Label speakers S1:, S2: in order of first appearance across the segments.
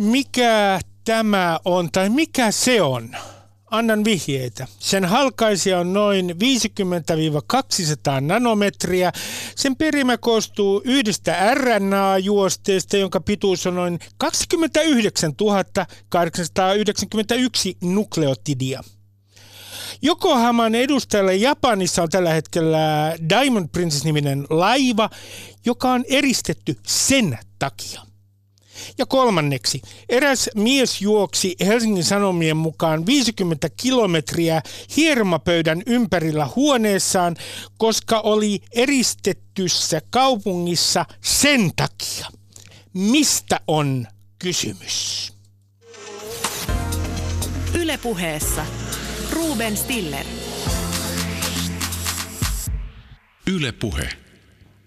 S1: Mikä tämä on tai mikä se on? Annan vihjeitä. Sen halkaisia on noin 50-200 nanometriä. Sen perimä koostuu yhdestä RNA-juosteesta, jonka pituus on noin 29 891 nukleotidia. Jokohaman edustajalle Japanissa on tällä hetkellä Diamond Princess-niminen laiva, joka on eristetty sen takia. Ja kolmanneksi, eräs mies juoksi Helsingin Sanomien mukaan 50 kilometriä hiermapöydän ympärillä huoneessaan, koska oli eristettyssä kaupungissa sen takia. Mistä on kysymys?
S2: Ylepuheessa Ruben Stiller.
S3: Ylepuhe.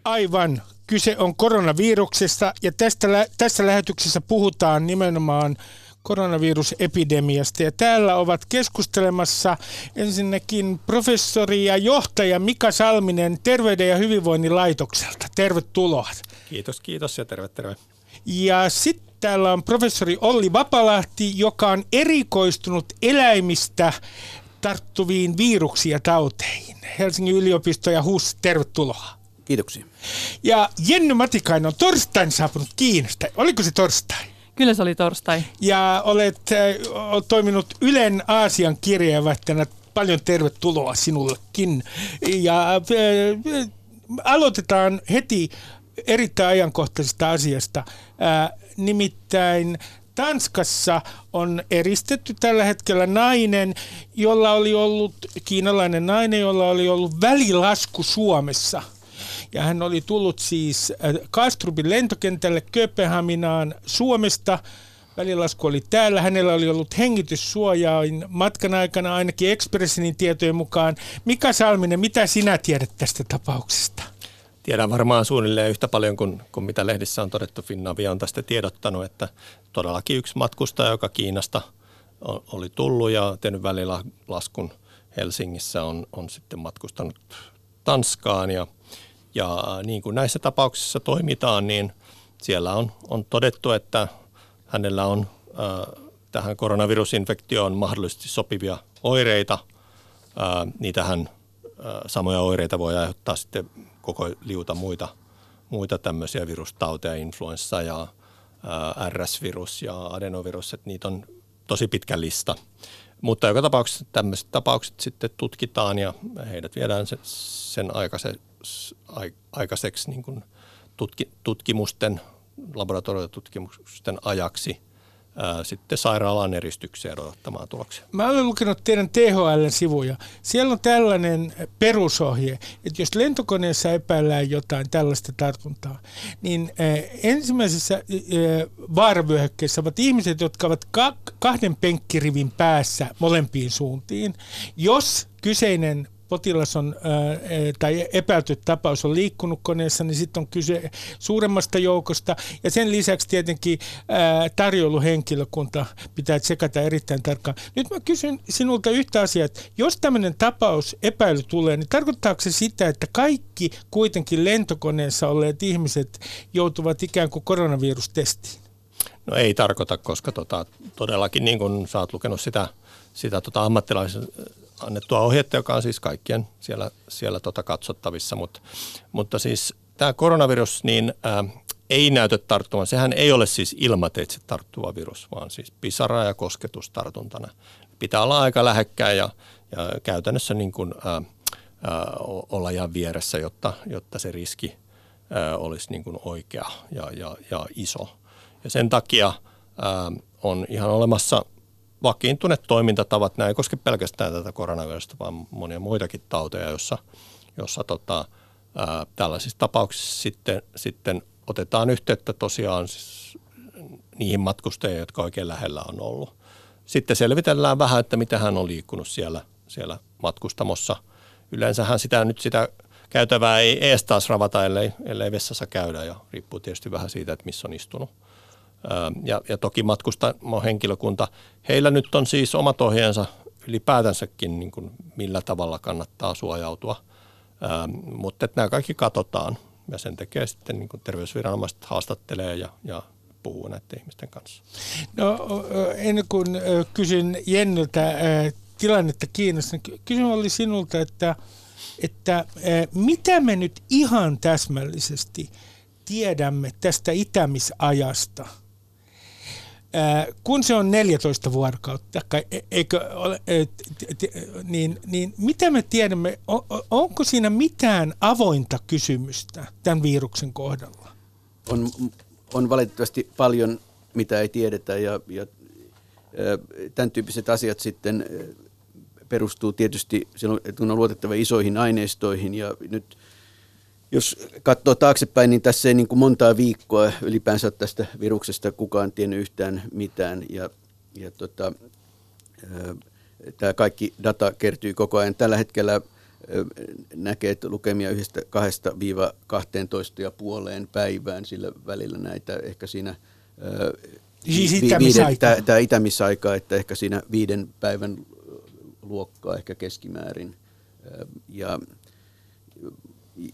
S1: Aivan. Kyse on koronaviruksesta ja tästä, tässä lähetyksessä puhutaan nimenomaan koronavirusepidemiasta. Ja täällä ovat keskustelemassa ensinnäkin professori ja johtaja Mika Salminen Terveyden ja hyvinvoinnin laitokselta. Tervetuloa.
S4: Kiitos, kiitos ja terve, terve.
S1: Ja sitten täällä on professori Olli Vapalahti, joka on erikoistunut eläimistä tarttuviin viruksiin ja tauteihin. Helsingin yliopisto ja HUS, tervetuloa.
S5: Kiitoksia.
S1: Ja Jenny Matikainen on torstain saapunut Kiinasta. Oliko se torstai?
S6: Kyllä se oli torstai.
S1: Ja olet äh, toiminut Ylen Aasian kirjeenvaihtajana. Paljon tervetuloa sinullekin. Ja äh, aloitetaan heti erittäin ajankohtaisesta asiasta. Äh, nimittäin Tanskassa on eristetty tällä hetkellä nainen, jolla oli ollut, kiinalainen nainen, jolla oli ollut välilasku Suomessa – ja hän oli tullut siis äh, Kastrupin lentokentälle Kööpenhaminaan Suomesta. Välilasku oli täällä. Hänellä oli ollut hengityssuojain matkan aikana ainakin Expressinin tietojen mukaan. Mika Salminen, mitä sinä tiedät tästä tapauksesta?
S4: Tiedän varmaan suunnilleen yhtä paljon kuin, kuin mitä lehdissä on todettu. Finnavia on tästä tiedottanut, että todellakin yksi matkustaja, joka Kiinasta oli tullut ja tehnyt välilaskun Helsingissä, on, on sitten matkustanut Tanskaan ja – ja niin kuin näissä tapauksissa toimitaan, niin siellä on, on todettu, että hänellä on äh, tähän koronavirusinfektioon mahdollisesti sopivia oireita. Äh, niitähän äh, samoja oireita voi aiheuttaa sitten koko liuta muita, muita tämmöisiä virustauteja, influenssa ja äh, RS-virus ja adenovirus, että niitä on tosi pitkä lista. Mutta joka tapauksessa tämmöiset tapaukset sitten tutkitaan ja heidät viedään sen, sen aikaisen aikaiseksi niin kuin tutki, tutkimusten, laboratoriotutkimusten ajaksi sitten sairaalaan eristykseen odottamaan tuloksia.
S1: Mä olen lukenut teidän THL-sivuja. Siellä on tällainen perusohje, että jos lentokoneessa epäillään jotain tällaista tartuntaa, niin ensimmäisessä vaaravyöhykkeessä ovat ihmiset, jotka ovat kahden penkkirivin päässä molempiin suuntiin. Jos kyseinen potilas on tai epäilty tapaus on liikkunut koneessa, niin sitten on kyse suuremmasta joukosta. Ja sen lisäksi tietenkin tarjouluhenkilökunta pitää tsekata erittäin tarkkaan. Nyt mä kysyn sinulta yhtä asiaa, että jos tämmöinen tapaus epäily tulee, niin tarkoittaako se sitä, että kaikki kuitenkin lentokoneessa olleet ihmiset joutuvat ikään kuin koronavirustestiin?
S4: No ei tarkoita, koska tota, todellakin niin kuin sä oot lukenut sitä, sitä tota ammattilaisen annettua ohjetta, joka on siis kaikkien siellä, siellä tota katsottavissa, Mut, mutta siis tämä koronavirus niin ää, ei näytä tarttuvan. Sehän ei ole siis ilmateitse tarttuva virus, vaan siis pisara- ja kosketustartuntana. Pitää olla aika lähekkäin ja, ja käytännössä niin kuin, ää, ää, olla ihan vieressä, jotta, jotta se riski ää, olisi niin kuin oikea ja, ja, ja iso. Ja sen takia ää, on ihan olemassa vakiintuneet toimintatavat, nämä ei koske pelkästään tätä koronavirusta, vaan monia muitakin tauteja, jossa, jossa tota, ää, tällaisissa tapauksissa sitten, sitten otetaan yhteyttä tosiaan siis niihin matkustajien, jotka oikein lähellä on ollut. Sitten selvitellään vähän, että mitä hän on liikkunut siellä, siellä matkustamossa. Yleensähän sitä nyt sitä käytävää ei ees taas ravata, ellei, ellei vessassa käydä ja riippuu tietysti vähän siitä, että missä on istunut ja, ja toki henkilökunta, heillä nyt on siis omat ohjeensa ylipäätänsäkin, niin kuin millä tavalla kannattaa suojautua, mutta että nämä kaikki katsotaan ja sen tekee sitten niin kuin terveysviranomaiset haastattelee ja, ja puhua näiden ihmisten kanssa.
S1: No ennen kuin kysyn Jennyltä tilannetta Kiinassa, niin kysymys oli sinulta, että, että mitä me nyt ihan täsmällisesti tiedämme tästä itämisajasta – kun se on 14 vuorokautta, e, eikö ole, niin, niin mitä me tiedämme, onko siinä mitään avointa kysymystä tämän viruksen kohdalla?
S5: On, on valitettavasti paljon, mitä ei tiedetä ja, ja tämän tyyppiset asiat sitten perustuu tietysti kun on luotettava isoihin aineistoihin ja nyt jos katsoo taaksepäin, niin tässä ei niin kuin montaa viikkoa ylipäänsä tästä viruksesta kukaan tiennyt yhtään mitään. Ja, ja tota, tämä kaikki data kertyy koko ajan. Tällä hetkellä näkee, että lukemia yhdestä kahdesta viiva 12 ja puoleen päivään sillä välillä näitä ehkä siinä
S1: siis itämisaika.
S5: Tämä itämisaika, että ehkä siinä viiden päivän luokkaa ehkä keskimäärin. Ja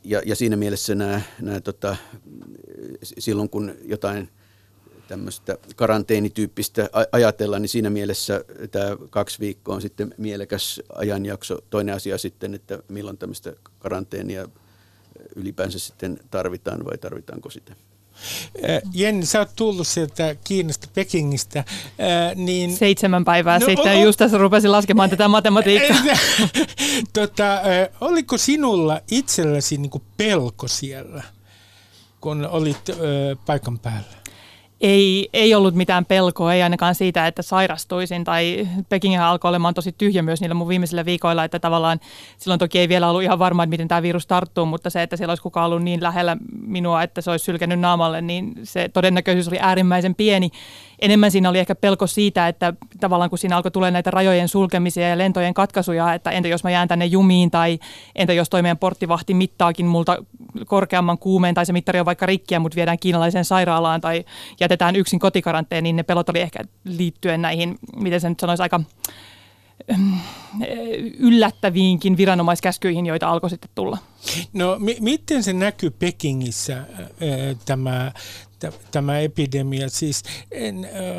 S5: ja, ja siinä mielessä nämä, nämä tota, silloin kun jotain tämmöistä karanteenityyppistä ajatella, niin siinä mielessä tämä kaksi viikkoa on sitten mielekäs ajanjakso. Toinen asia sitten, että milloin tämmöistä karanteenia ylipäänsä sitten tarvitaan vai tarvitaanko sitä.
S1: Jenni, sä oot tullut sieltä Kiinasta, Pekingistä.
S6: Niin... Seitsemän päivää no, sitten, o- just tässä rupesin laskemaan tätä matematiikkaa.
S1: tota, oliko sinulla itselläsi niinku pelko siellä, kun olit ö, paikan päällä?
S6: Ei, ei ollut mitään pelkoa, ei ainakaan siitä, että sairastuisin tai Pekinghän alkoi olemaan tosi tyhjä myös niillä mun viimeisillä viikoilla, että tavallaan silloin toki ei vielä ollut ihan varma, että miten tämä virus tarttuu, mutta se, että siellä olisi kukaan ollut niin lähellä minua, että se olisi sylkenyt naamalle, niin se todennäköisyys oli äärimmäisen pieni enemmän siinä oli ehkä pelko siitä, että tavallaan kun siinä alkoi tulla näitä rajojen sulkemisia ja lentojen katkaisuja, että entä jos mä jään tänne jumiin tai entä jos toi meidän porttivahti mittaakin multa korkeamman kuumeen tai se mittari on vaikka rikkiä, mutta viedään kiinalaiseen sairaalaan tai jätetään yksin kotikaranteen, niin ne pelot oli ehkä liittyen näihin, miten se nyt sanoisi, aika yllättäviinkin viranomaiskäskyihin, joita alkoi sitten tulla.
S1: No mi- miten se näkyy Pekingissä tämä, tämä epidemia? Siis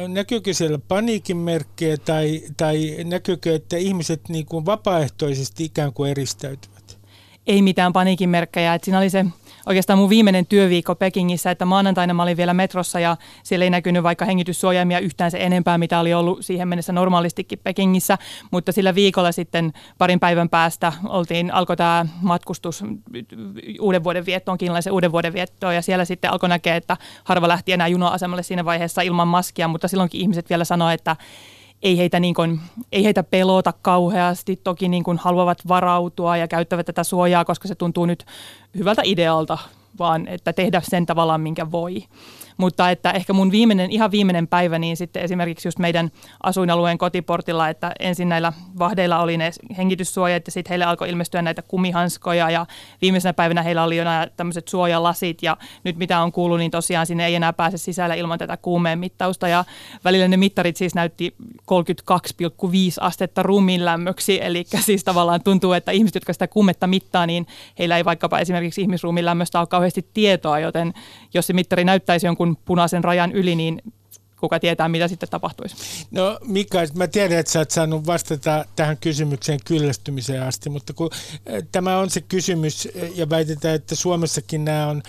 S1: näkyykö siellä paniikin merkkejä tai, tai näkyykö, että ihmiset niin kuin vapaaehtoisesti ikään kuin eristäytyvät?
S6: Ei mitään paniikin merkkejä. Että siinä oli se oikeastaan mun viimeinen työviikko Pekingissä, että maanantaina mä olin vielä metrossa ja siellä ei näkynyt vaikka hengityssuojaimia yhtään se enempää, mitä oli ollut siihen mennessä normaalistikin Pekingissä, mutta sillä viikolla sitten parin päivän päästä oltiin, alkoi tämä matkustus uuden vuoden viettoon, kiinalaisen uuden vuoden viettoon. Ja siellä sitten alkoi näkeä, että harva lähti enää juna-asemalle siinä vaiheessa ilman maskia, mutta silloinkin ihmiset vielä sanoivat, että ei heitä, niin kuin, ei heitä pelota kauheasti, toki niin kuin haluavat varautua ja käyttävät tätä suojaa, koska se tuntuu nyt hyvältä idealta, vaan että tehdä sen tavallaan, minkä voi. Mutta että ehkä mun viimeinen, ihan viimeinen päivä, niin sitten esimerkiksi just meidän asuinalueen kotiportilla, että ensin näillä vahdeilla oli ne hengityssuojat ja sitten heille alkoi ilmestyä näitä kumihanskoja ja viimeisenä päivänä heillä oli jo nämä tämmöiset suojalasit ja nyt mitä on kuullut, niin tosiaan sinne ei enää pääse sisällä ilman tätä kuumeen mittausta ja välillä ne mittarit siis näytti 32,5 astetta ruumiin lämmöksi, eli siis tavallaan tuntuu, että ihmiset, jotka sitä kuumetta mittaa, niin heillä ei vaikkapa esimerkiksi ihmisruumiin lämmöstä ole kauheasti tietoa, joten jos se mittari näyttäisi jonkun punaisen rajan yli, niin kuka tietää, mitä sitten tapahtuisi.
S1: No Mika, mä tiedän, että sä oot saanut vastata tähän kysymykseen kyllästymiseen asti, mutta kun tämä on se kysymys ja väitetään, että Suomessakin nämä on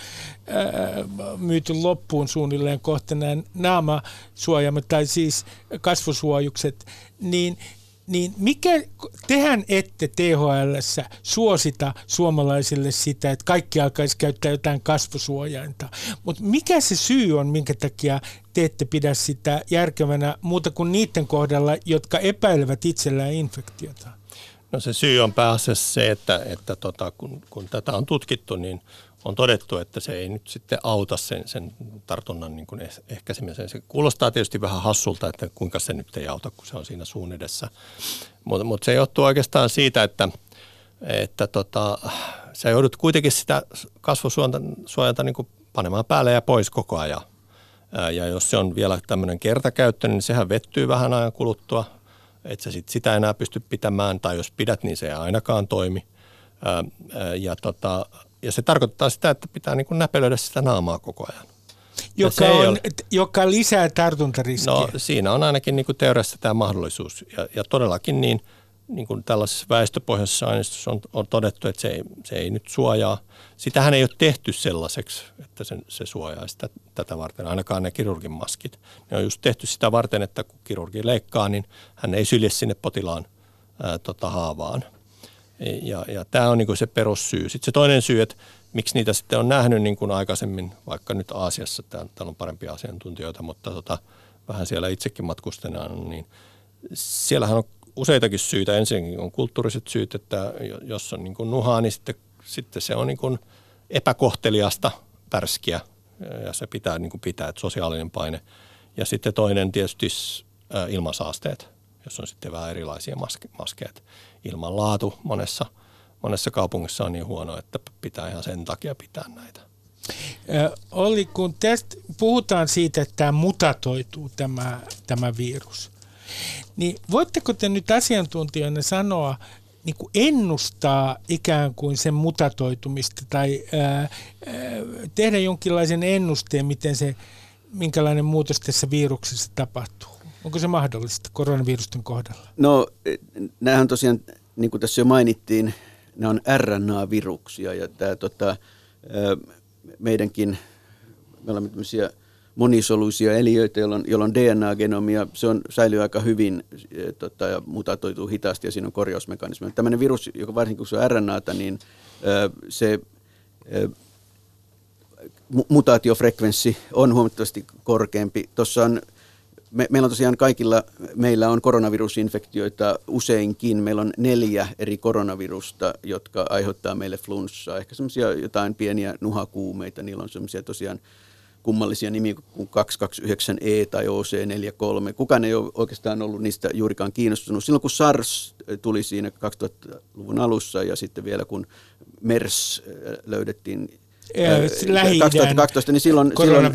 S1: myyty loppuun suunnilleen kohta nämä naamasuojaamat tai siis kasvosuojukset, niin niin mikä, tehän ette THL suosita suomalaisille sitä, että kaikki alkaisi käyttää jotain kasvosuojainta, mutta mikä se syy on, minkä takia te ette pidä sitä järkevänä muuta kuin niiden kohdalla, jotka epäilevät itsellään infektiota?
S4: No se syy on pääasiassa se, että, että tota, kun, kun tätä on tutkittu, niin on todettu, että se ei nyt sitten auta sen, sen tartunnan niin kuin ehkäisemiseen. Se kuulostaa tietysti vähän hassulta, että kuinka se nyt ei auta, kun se on siinä suun edessä. Mutta mut se johtuu oikeastaan siitä, että, että tota, sä joudut kuitenkin sitä kasvosuojanta niin panemaan päälle ja pois koko ajan. Ja jos se on vielä tämmöinen kertakäyttö, niin sehän vettyy vähän ajan kuluttua, että sä sit sitä enää pysty pitämään, tai jos pidät, niin se ei ainakaan toimi. Ja tota, ja se tarkoittaa sitä, että pitää niin kuin näpelöidä sitä naamaa koko ajan.
S1: joka, on, joka lisää tartuntariskiä.
S4: No siinä on ainakin niin kuin teoriassa tämä mahdollisuus. Ja, ja todellakin niin, niin kuin tällaisessa väestöpohjaisessa aineistossa on, on todettu, että se ei, se ei nyt suojaa. Sitähän ei ole tehty sellaiseksi, että se, se suojaa sitä, tätä varten, ainakaan ne kirurgin maskit. Ne on just tehty sitä varten, että kun kirurgi leikkaa, niin hän ei sylje sinne potilaan ää, tota, haavaan. Ja, ja tämä on niin se perussyy. Sitten se toinen syy, että miksi niitä sitten on nähnyt niin kuin aikaisemmin, vaikka nyt Aasiassa, täällä on parempia asiantuntijoita, mutta tota, vähän siellä itsekin matkustanaan, niin siellähän on useitakin syitä. Ensinnäkin on kulttuuriset syyt, että jos on niin nuhaa, niin sitten, sitten se on niin epäkohteliasta pärskiä ja se pitää niin kuin pitää, että sosiaalinen paine. Ja sitten toinen tietysti ilmansaasteet, jos on sitten vähän erilaisia maske, maskeja. Ilmanlaatu monessa, monessa kaupungissa on niin huono, että pitää ihan sen takia pitää näitä.
S1: Olli, kun tästä puhutaan siitä, että tämä mutatoituu tämä, tämä virus, niin voitteko te nyt asiantuntijana sanoa, niin kuin ennustaa ikään kuin sen mutatoitumista tai ää, tehdä jonkinlaisen ennusteen, miten se, minkälainen muutos tässä viruksessa tapahtuu? Onko se mahdollista koronavirusten kohdalla?
S5: No, näähän tosiaan, niin kuin tässä jo mainittiin, nämä on RNA-viruksia ja tämä tota, meidänkin, me olemme tämmöisiä monisoluisia eliöitä, joilla on, joilla on DNA-genomia. Se on, säilyy aika hyvin tota, ja mutatoituu hitaasti ja siinä on korjausmekanismi. Tällainen virus, joka varsinkin kun se on RNAta, niin se mutaatiofrekvenssi on huomattavasti korkeampi. Tuossa on me, meillä on tosiaan kaikilla, meillä on koronavirusinfektioita useinkin. Meillä on neljä eri koronavirusta, jotka aiheuttaa meille flunssaa. Ehkä semmoisia jotain pieniä nuhakuumeita. Niillä on semmoisia tosiaan kummallisia nimiä kuin 229E tai OC43. Kukaan ei ole oikeastaan ollut niistä juurikaan kiinnostunut. Silloin kun SARS tuli siinä 2000-luvun alussa ja sitten vielä kun MERS löydettiin 2012, niin silloin, silloin,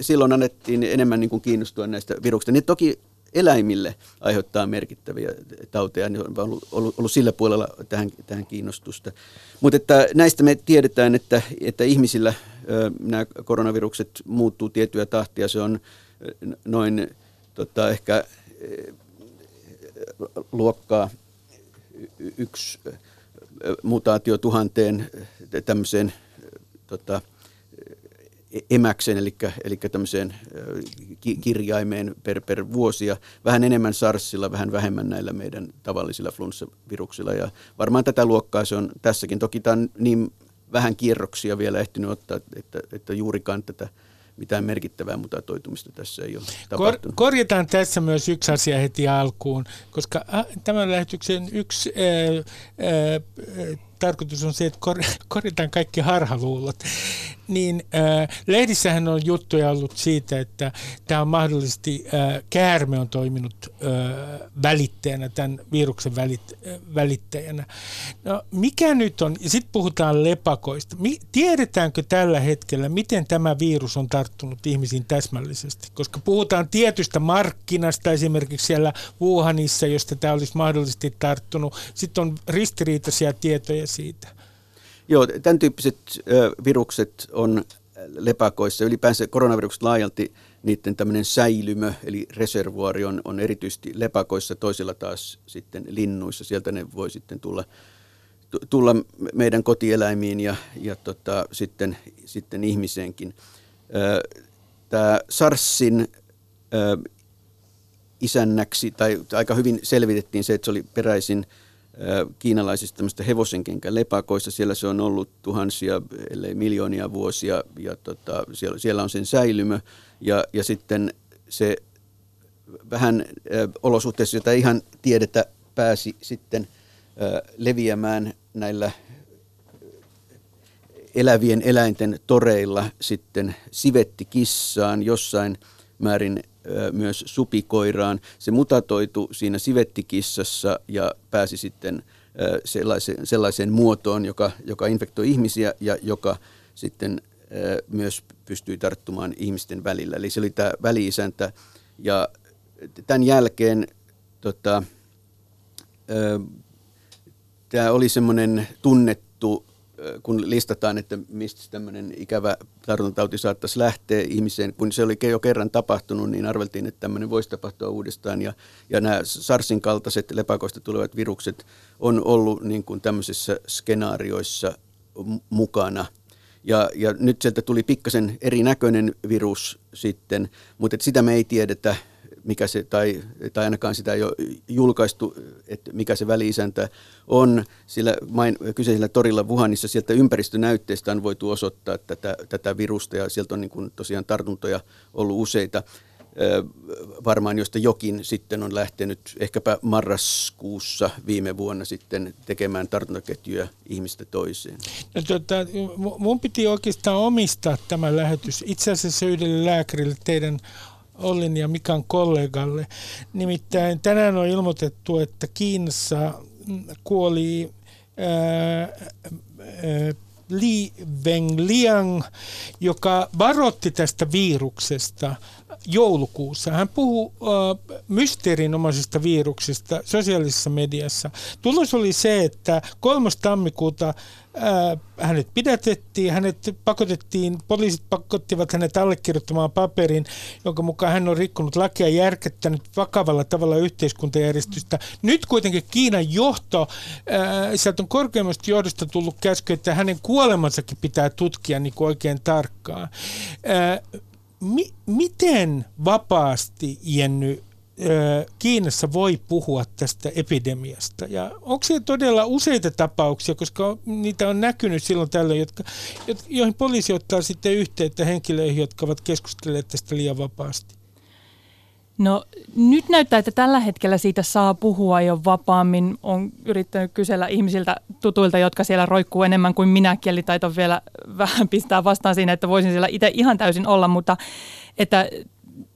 S5: silloin annettiin enemmän niin kuin kiinnostua näistä viruksista. Niin toki eläimille aiheuttaa merkittäviä tauteja, niin on ollut, ollut, ollut sillä puolella tähän, tähän kiinnostusta. Mutta että näistä me tiedetään, että, että ihmisillä ö, nämä koronavirukset muuttuu tiettyä tahtia. Se on noin tota, ehkä luokkaa yksi mutaatio tuhanteen tämmöiseen tota, e-, emäkseen, eli, eli tämmöiseen kirjaimeen per, per vuosia. Vähän enemmän SARSilla, vähän vähemmän näillä meidän tavallisilla flunssaviruksilla. Ja varmaan tätä luokkaa se on tässäkin. Toki tämä on niin vähän kierroksia vielä ehtinyt ottaa, että, että juurikaan tätä mitään merkittävää mutatoitumista tässä ei ole tapahtunut. Kor-
S1: korjataan tässä myös yksi asia heti alkuun, koska tämän lähetyksen yksi ää, ää, tarkoitus on se, että kor- korjataan kaikki harhaluulot. Niin äh, lehdissähän on juttuja ollut siitä, että tämä on mahdollisesti, äh, käärme on toiminut äh, välittäjänä, tämän viruksen välit, välittäjänä. No mikä nyt on, ja sitten puhutaan lepakoista. Mi- tiedetäänkö tällä hetkellä, miten tämä virus on tarttunut ihmisiin täsmällisesti? Koska puhutaan tietystä markkinasta esimerkiksi siellä Wuhanissa, josta tämä olisi mahdollisesti tarttunut. Sitten on ristiriitaisia tietoja siitä?
S5: Joo, tämän tyyppiset virukset on lepakoissa, ylipäänsä koronavirukset laajalti, niiden tämmöinen säilymö, eli reservuari on, on erityisesti lepakoissa, toisilla taas sitten linnuissa. Sieltä ne voi sitten tulla, tulla meidän kotieläimiin ja, ja tota, sitten, sitten ihmiseenkin. Tämä SARSin isännäksi, tai aika hyvin selvitettiin se, että se oli peräisin – kiinalaisista tämmöistä hevosenkenkän lepakoista. Siellä se on ollut tuhansia, ellei miljoonia vuosia, ja tota, siellä, siellä on sen säilymö. Ja, ja sitten se vähän ö, olosuhteissa, joita ei ihan tiedetä, pääsi sitten ö, leviämään näillä elävien eläinten toreilla sitten sivetti kissaan jossain määrin myös supikoiraan. Se mutatoitu siinä sivettikissassa ja pääsi sitten sellaiseen, sellaiseen muotoon, joka, joka infektoi ihmisiä ja joka sitten myös pystyi tarttumaan ihmisten välillä. Eli se oli tämä väliisäntä. Ja tämän jälkeen tota, tämä oli semmoinen tunnettu kun listataan, että mistä tämmöinen ikävä tartuntatauti saattaisi lähteä ihmiseen, kun se oli jo kerran tapahtunut, niin arveltiin, että tämmöinen voisi tapahtua uudestaan. Ja, ja nämä SARSin kaltaiset lepakoista tulevat virukset on ollut niin kuin tämmöisissä skenaarioissa mukana. Ja, ja nyt sieltä tuli pikkasen erinäköinen virus sitten, mutta sitä me ei tiedetä mikä se, tai, tai ainakaan sitä ei ole julkaistu, että mikä se väliisäntä on. Sillä main, kyseisellä torilla Wuhanissa sieltä ympäristönäytteistä on voitu osoittaa tätä, tätä virusta ja sieltä on niin kuin tosiaan tartuntoja ollut useita varmaan josta jokin sitten on lähtenyt ehkäpä marraskuussa viime vuonna sitten tekemään tartuntaketjuja ihmistä toiseen.
S1: No, tuota, mun piti oikeastaan omistaa tämä lähetys itse asiassa yhdelle lääkärille teidän Ollin ja Mikan kollegalle. Nimittäin tänään on ilmoitettu, että Kiinassa kuoli ää, ää, Li Wenliang, joka varotti tästä viruksesta joulukuussa. Hän puhuu mysteerinomaisesta viruksesta sosiaalisessa mediassa. Tulos oli se, että 3. tammikuuta hänet pidätettiin, hänet pakotettiin, poliisit pakottivat hänet allekirjoittamaan paperin, jonka mukaan hän on rikkonut lakia ja järkettänyt vakavalla tavalla yhteiskuntajärjestystä. Nyt kuitenkin Kiinan johto, äh, sieltä on korkeimmasta johdosta tullut käsky, että hänen kuolemansakin pitää tutkia niin kuin oikein tarkkaan. Äh, mi- miten vapaasti, Jenny, Kiinassa voi puhua tästä epidemiasta? Ja onko se todella useita tapauksia, koska niitä on näkynyt silloin tällöin, jotka, joihin poliisi ottaa sitten yhteyttä henkilöihin, jotka ovat keskustelleet tästä liian vapaasti?
S6: No nyt näyttää, että tällä hetkellä siitä saa puhua jo vapaammin. Olen yrittänyt kysellä ihmisiltä tutuilta, jotka siellä roikkuu enemmän kuin minä. Kielitaito vielä vähän pistää vastaan siinä, että voisin siellä itse ihan täysin olla, mutta että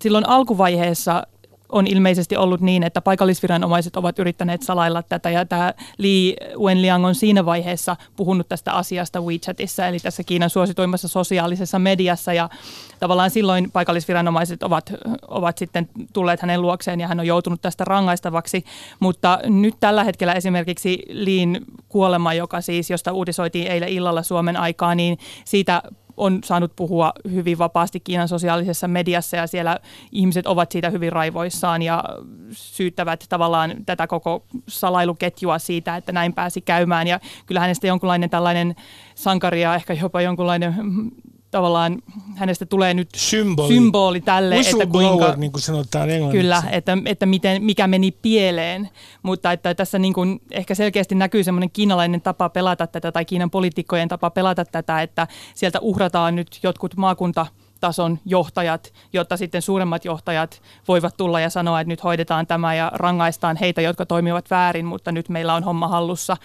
S6: silloin alkuvaiheessa on ilmeisesti ollut niin, että paikallisviranomaiset ovat yrittäneet salailla tätä ja tämä Li Wenliang on siinä vaiheessa puhunut tästä asiasta WeChatissa, eli tässä Kiinan suosituimmassa sosiaalisessa mediassa ja tavallaan silloin paikallisviranomaiset ovat, ovat sitten tulleet hänen luokseen ja hän on joutunut tästä rangaistavaksi, mutta nyt tällä hetkellä esimerkiksi Liin kuolema, joka siis, josta uutisoitiin eilen illalla Suomen aikaa, niin siitä on saanut puhua hyvin vapaasti Kiinan sosiaalisessa mediassa ja siellä ihmiset ovat siitä hyvin raivoissaan ja syyttävät tavallaan tätä koko salailuketjua siitä, että näin pääsi käymään. Ja kyllä hänestä jonkunlainen tällainen sankari ja ehkä jopa jonkunlainen tavallaan hänestä tulee nyt symboli, symboli tälle,
S1: että kuinka, niin kuin sanotaan englanniksi.
S6: Kyllä, että, että miten, mikä meni pieleen, mutta että tässä niin kuin ehkä selkeästi näkyy semmoinen kiinalainen tapa pelata tätä tai Kiinan poliitikkojen tapa pelata tätä, että sieltä uhrataan nyt jotkut maakunta tason johtajat, jotta sitten suuremmat johtajat voivat tulla ja sanoa, että nyt hoidetaan tämä ja rangaistaan heitä, jotka toimivat väärin, mutta nyt meillä on homma hallussa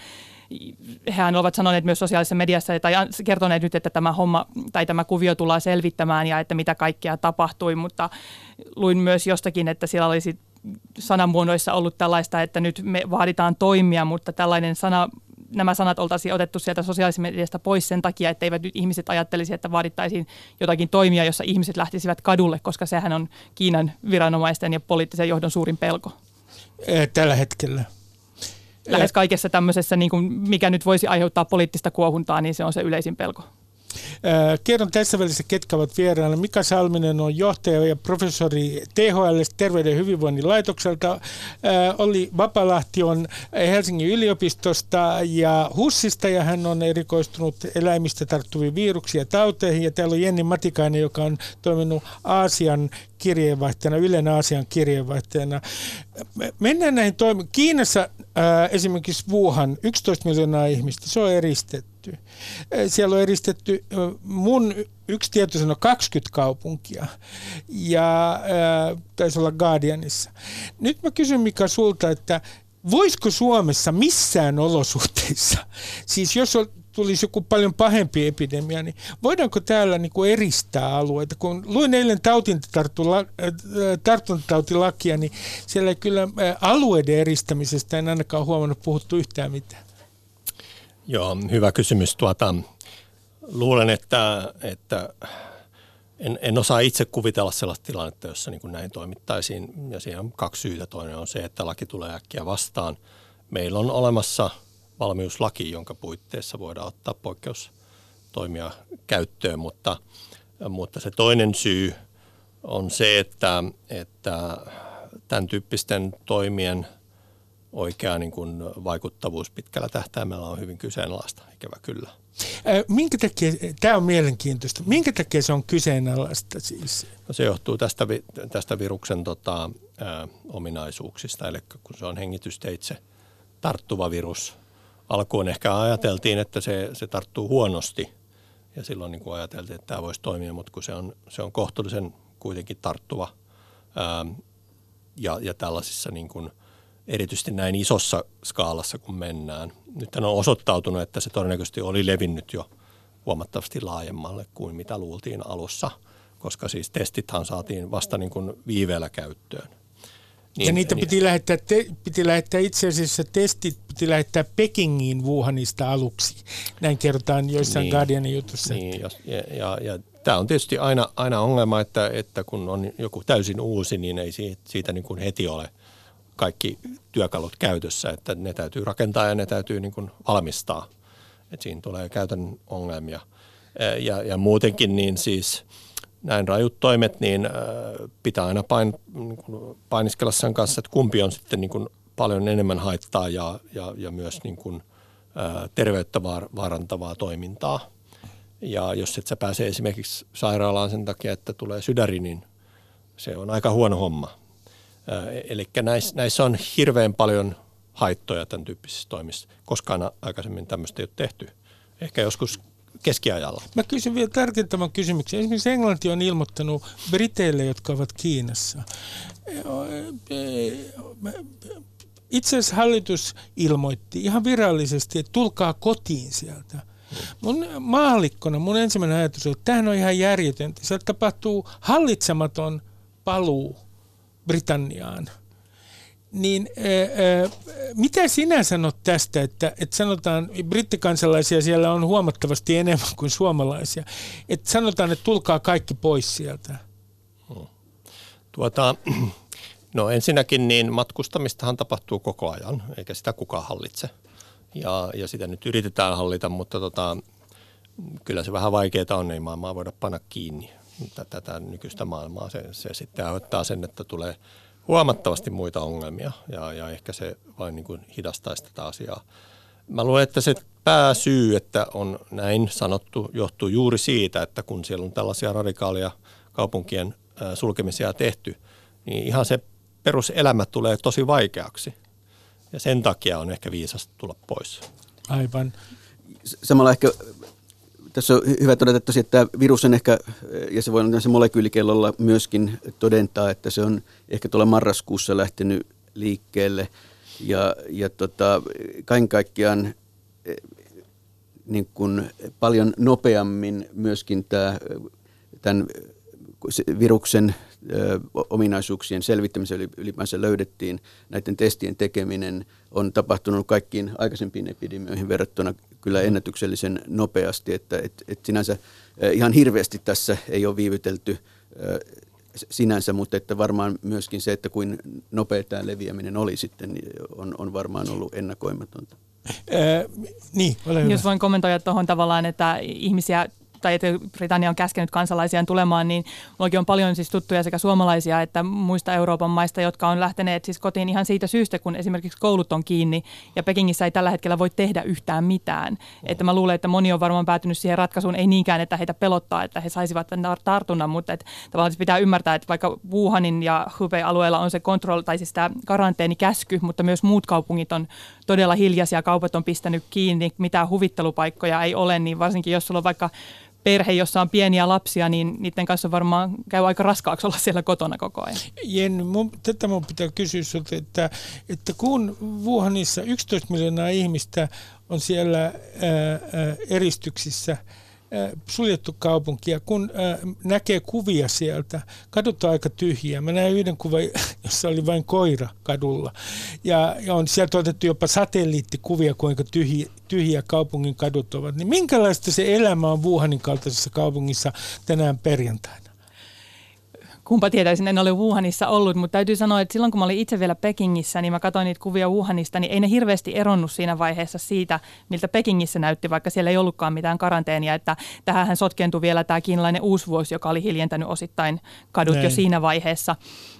S6: hehän ovat sanoneet myös sosiaalisessa mediassa tai kertoneet nyt, että tämä homma tai tämä kuvio tullaan selvittämään ja että mitä kaikkea tapahtui, mutta luin myös jostakin, että siellä olisi sanamuodoissa ollut tällaista, että nyt me vaaditaan toimia, mutta tällainen sana, nämä sanat oltaisiin otettu sieltä sosiaalisesta mediasta pois sen takia, että eivät nyt ihmiset ajattelisi, että vaadittaisiin jotakin toimia, jossa ihmiset lähtisivät kadulle, koska sehän on Kiinan viranomaisten ja poliittisen johdon suurin pelko.
S1: Tällä hetkellä
S6: lähes kaikessa tämmöisessä, niin kuin mikä nyt voisi aiheuttaa poliittista kuohuntaa, niin se on se yleisin pelko.
S1: Kerron tässä välissä, ketkä ovat vieraana. Mika Salminen on johtaja ja professori THL Terveyden ja hyvinvoinnin laitokselta. Olli Vapalahti on Helsingin yliopistosta ja HUSista ja hän on erikoistunut eläimistä tarttuviin viruksiin ja tauteihin. Ja täällä on Jenni Matikainen, joka on toiminut Aasian kirjeenvaihtajana, Ylen Aasian kirjeenvaihtajana. Mennään näihin toimi- Kiinassa ää, esimerkiksi Wuhan, 11 miljoonaa ihmistä, se on eristetty. Siellä on eristetty mun yksi tieto sanoi 20 kaupunkia ja ää, taisi olla Guardianissa. Nyt mä kysyn Mika sulta, että voisiko Suomessa missään olosuhteissa, siis jos on tulisi joku paljon pahempi epidemia, niin voidaanko täällä niin kuin eristää alueita? Kun luin eilen tartuntatautilakia, niin siellä ei kyllä alueiden eristämisestä en ainakaan huomannut puhuttu yhtään mitään.
S4: Joo, hyvä kysymys. Tuota, luulen, että, että en, en osaa itse kuvitella sellaista tilannetta, jossa niin kuin näin toimittaisiin. Ja siihen on kaksi syytä. Toinen on se, että laki tulee äkkiä vastaan. Meillä on olemassa – valmiuslaki, jonka puitteissa voidaan ottaa poikkeustoimia käyttöön, mutta, mutta se toinen syy on se, että, että tämän tyyppisten toimien oikea niin kuin vaikuttavuus pitkällä tähtäimellä on hyvin kyseenalaista, ikävä kyllä.
S1: Minkä takia, tämä on mielenkiintoista, minkä takia se on kyseenalaista siis?
S4: No se johtuu tästä, tästä viruksen tota, ä, ominaisuuksista, eli kun se on hengitysteitse tarttuva virus. Alkuun ehkä ajateltiin, että se, se tarttuu huonosti ja silloin niin kuin ajateltiin, että tämä voisi toimia, mutta kun se on, se on kohtuullisen kuitenkin tarttuva ää, ja, ja tällaisissa niin kuin – erityisesti näin isossa skaalassa, kun mennään. Nyt on osoittautunut, että se todennäköisesti oli levinnyt jo huomattavasti laajemmalle kuin mitä luultiin alussa, koska siis testithan saatiin vasta niin kuin viiveellä käyttöön.
S1: Niin, ja niitä niin, piti, lähettää, te, piti lähettää itse asiassa testit piti lähettää Pekingiin Wuhanista aluksi. Näin kerrotaan joissain niin, Guardianin jutussa.
S4: Niin, ja, ja, ja, ja tämä on tietysti aina, aina ongelma, että, että kun on joku täysin uusi, niin ei siitä, siitä niin kuin heti ole – kaikki työkalut käytössä, että ne täytyy rakentaa ja ne täytyy niin kuin valmistaa. että siinä tulee käytön ongelmia. Ja, ja muutenkin niin siis näin rajut toimet, niin pitää aina pain, niin kuin painiskella sen kanssa, että kumpi on sitten niin kuin paljon enemmän haittaa ja, ja, ja myös niin kuin, terveyttä vaarantavaa toimintaa. Ja jos et sä pääse esimerkiksi sairaalaan sen takia, että tulee sydäri, niin se on aika huono homma. Eli näissä, näissä on hirveän paljon haittoja tämän tyyppisissä toimissa. Koskaan aikaisemmin tämmöistä ei ole tehty. Ehkä joskus keskiajalla.
S1: Mä kysyn vielä tarkentavan kysymyksen. Esimerkiksi Englanti on ilmoittanut Briteille, jotka ovat Kiinassa. Itse asiassa hallitus ilmoitti ihan virallisesti, että tulkaa kotiin sieltä. Mun maallikkona mun ensimmäinen ajatus on, että tämähän on ihan järjetöntä. Sieltä tapahtuu hallitsematon paluu Britanniaan. Niin ää, mitä sinä sanot tästä, että, että sanotaan, brittikansalaisia siellä on huomattavasti enemmän kuin suomalaisia, että sanotaan, että tulkaa kaikki pois sieltä?
S4: Tuota, no ensinnäkin niin matkustamistahan tapahtuu koko ajan, eikä sitä kukaan hallitse. Ja, ja sitä nyt yritetään hallita, mutta tota, kyllä se vähän vaikeaa on, ei maailmaa voida panna kiinni tätä nykyistä maailmaa. Se, se sitten aiheuttaa sen, että tulee huomattavasti muita ongelmia ja, ja ehkä se vain niin kuin hidastaisi tätä asiaa. Mä luulen, että se pääsyy, että on näin sanottu, johtuu juuri siitä, että kun siellä on tällaisia radikaalia kaupunkien sulkemisia tehty, niin ihan se peruselämä tulee tosi vaikeaksi. Ja sen takia on ehkä viisasta tulla pois.
S1: Aivan.
S5: Samalla ehkä tässä on hyvä todeta tosiaan, että virus on ehkä, ja se voi se molekyylikellolla myöskin todentaa, että se on ehkä tuolla marraskuussa lähtenyt liikkeelle. Ja, ja tota, kaiken kaikkiaan niin kuin paljon nopeammin myöskin tämä, tämän viruksen ominaisuuksien selvittämisen ylipäänsä löydettiin, näiden testien tekeminen on tapahtunut kaikkiin aikaisempiin epidemioihin verrattuna kyllä ennätyksellisen nopeasti, että et, et sinänsä ihan hirveästi tässä ei ole viivytelty sinänsä, mutta että varmaan myöskin se, että kuin nopea tämä leviäminen oli sitten, niin on, on varmaan ollut ennakoimatonta.
S1: Ää, niin, ole hyvä.
S6: Jos voin kommentoida tuohon tavallaan, että ihmisiä tai että Britannia on käskenyt kansalaisiaan tulemaan, niin minullakin on paljon siis tuttuja sekä suomalaisia että muista Euroopan maista, jotka on lähteneet siis kotiin ihan siitä syystä, kun esimerkiksi koulut on kiinni ja Pekingissä ei tällä hetkellä voi tehdä yhtään mitään. Mm. Että mä luulen, että moni on varmaan päätynyt siihen ratkaisuun, ei niinkään, että heitä pelottaa, että he saisivat tartunnan, mutta että tavallaan siis pitää ymmärtää, että vaikka Wuhanin ja Hubei-alueella on se kontroll, tai siis tämä karanteenikäsky, mutta myös muut kaupungit on todella hiljaisia, kaupat on pistänyt kiinni, mitään huvittelupaikkoja ei ole, niin varsinkin jos sulla on vaikka perhe, jossa on pieniä lapsia, niin niiden kanssa varmaan käy aika raskaaksi olla siellä kotona koko ajan.
S1: Jenny, mun, tätä mun pitää kysyä sinulta, että, että kun Wuhanissa 11 miljoonaa ihmistä on siellä ää, ää, eristyksissä – suljettu kaupunki ja kun näkee kuvia sieltä, kadut on aika tyhjiä. Mä näin yhden kuvan, jossa oli vain koira kadulla ja, ja on sieltä otettu jopa satelliittikuvia, kuinka tyhjiä, tyhjiä kaupungin kadut ovat. Niin minkälaista se elämä on Wuhanin kaltaisessa kaupungissa tänään perjantaina?
S6: Kumpa tietäisin, en ole Wuhanissa ollut, mutta täytyy sanoa, että silloin kun mä olin itse vielä Pekingissä, niin mä katsoin niitä kuvia Wuhanista, niin ei ne hirveästi eronnut siinä vaiheessa siitä, miltä Pekingissä näytti, vaikka siellä ei ollutkaan mitään karanteenia. Että tähän sotkentui vielä tämä kiinalainen uusvuosi, joka oli hiljentänyt osittain kadut Näin. jo siinä vaiheessa.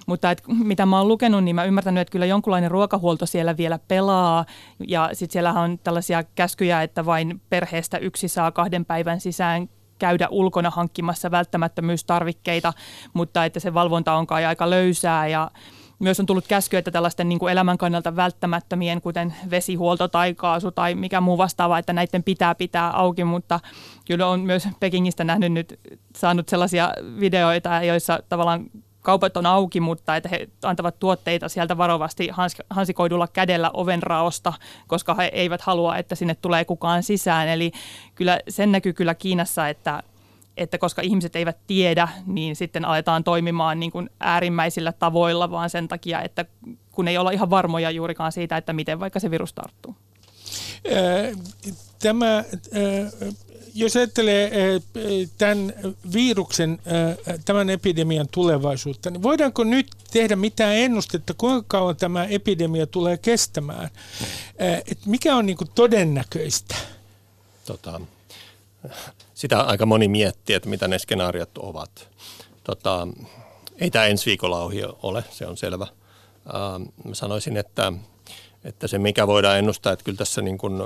S6: Mutta et, mitä mä oon lukenut, niin mä ymmärtänyt, että kyllä jonkunlainen ruokahuolto siellä vielä pelaa. Ja sitten siellä on tällaisia käskyjä, että vain perheestä yksi saa kahden päivän sisään käydä ulkona hankkimassa välttämättömyystarvikkeita, mutta että se valvonta on kai aika löysää. Ja myös on tullut käsky, että tällaisten niin kuin elämän kannalta välttämättömien, kuten vesihuolto tai kaasu tai mikä muu vastaava, että näiden pitää pitää auki, mutta kyllä on myös Pekingistä nähnyt nyt, saanut sellaisia videoita, joissa tavallaan kaupat on auki, mutta että he antavat tuotteita sieltä varovasti hansikoidulla kädellä ovenraosta, koska he eivät halua, että sinne tulee kukaan sisään. Eli kyllä sen näkyy kyllä Kiinassa, että, että koska ihmiset eivät tiedä, niin sitten aletaan toimimaan niin kuin äärimmäisillä tavoilla, vaan sen takia, että kun ei olla ihan varmoja juurikaan siitä, että miten vaikka se virus tarttuu.
S1: Tämä jos ajattelee eh, tämän viruksen, tämän epidemian tulevaisuutta, niin voidaanko nyt tehdä mitään ennustetta, kuinka kauan tämä epidemia tulee kestämään? Et mikä on niin todennäköistä? Tota,
S4: sitä aika moni miettii, että mitä ne skenaariot ovat. Tota, ei tämä ensi viikolla ohi ole, se on selvä. Ähm, sanoisin, että, että se mikä voidaan ennustaa, että kyllä tässä niin kuin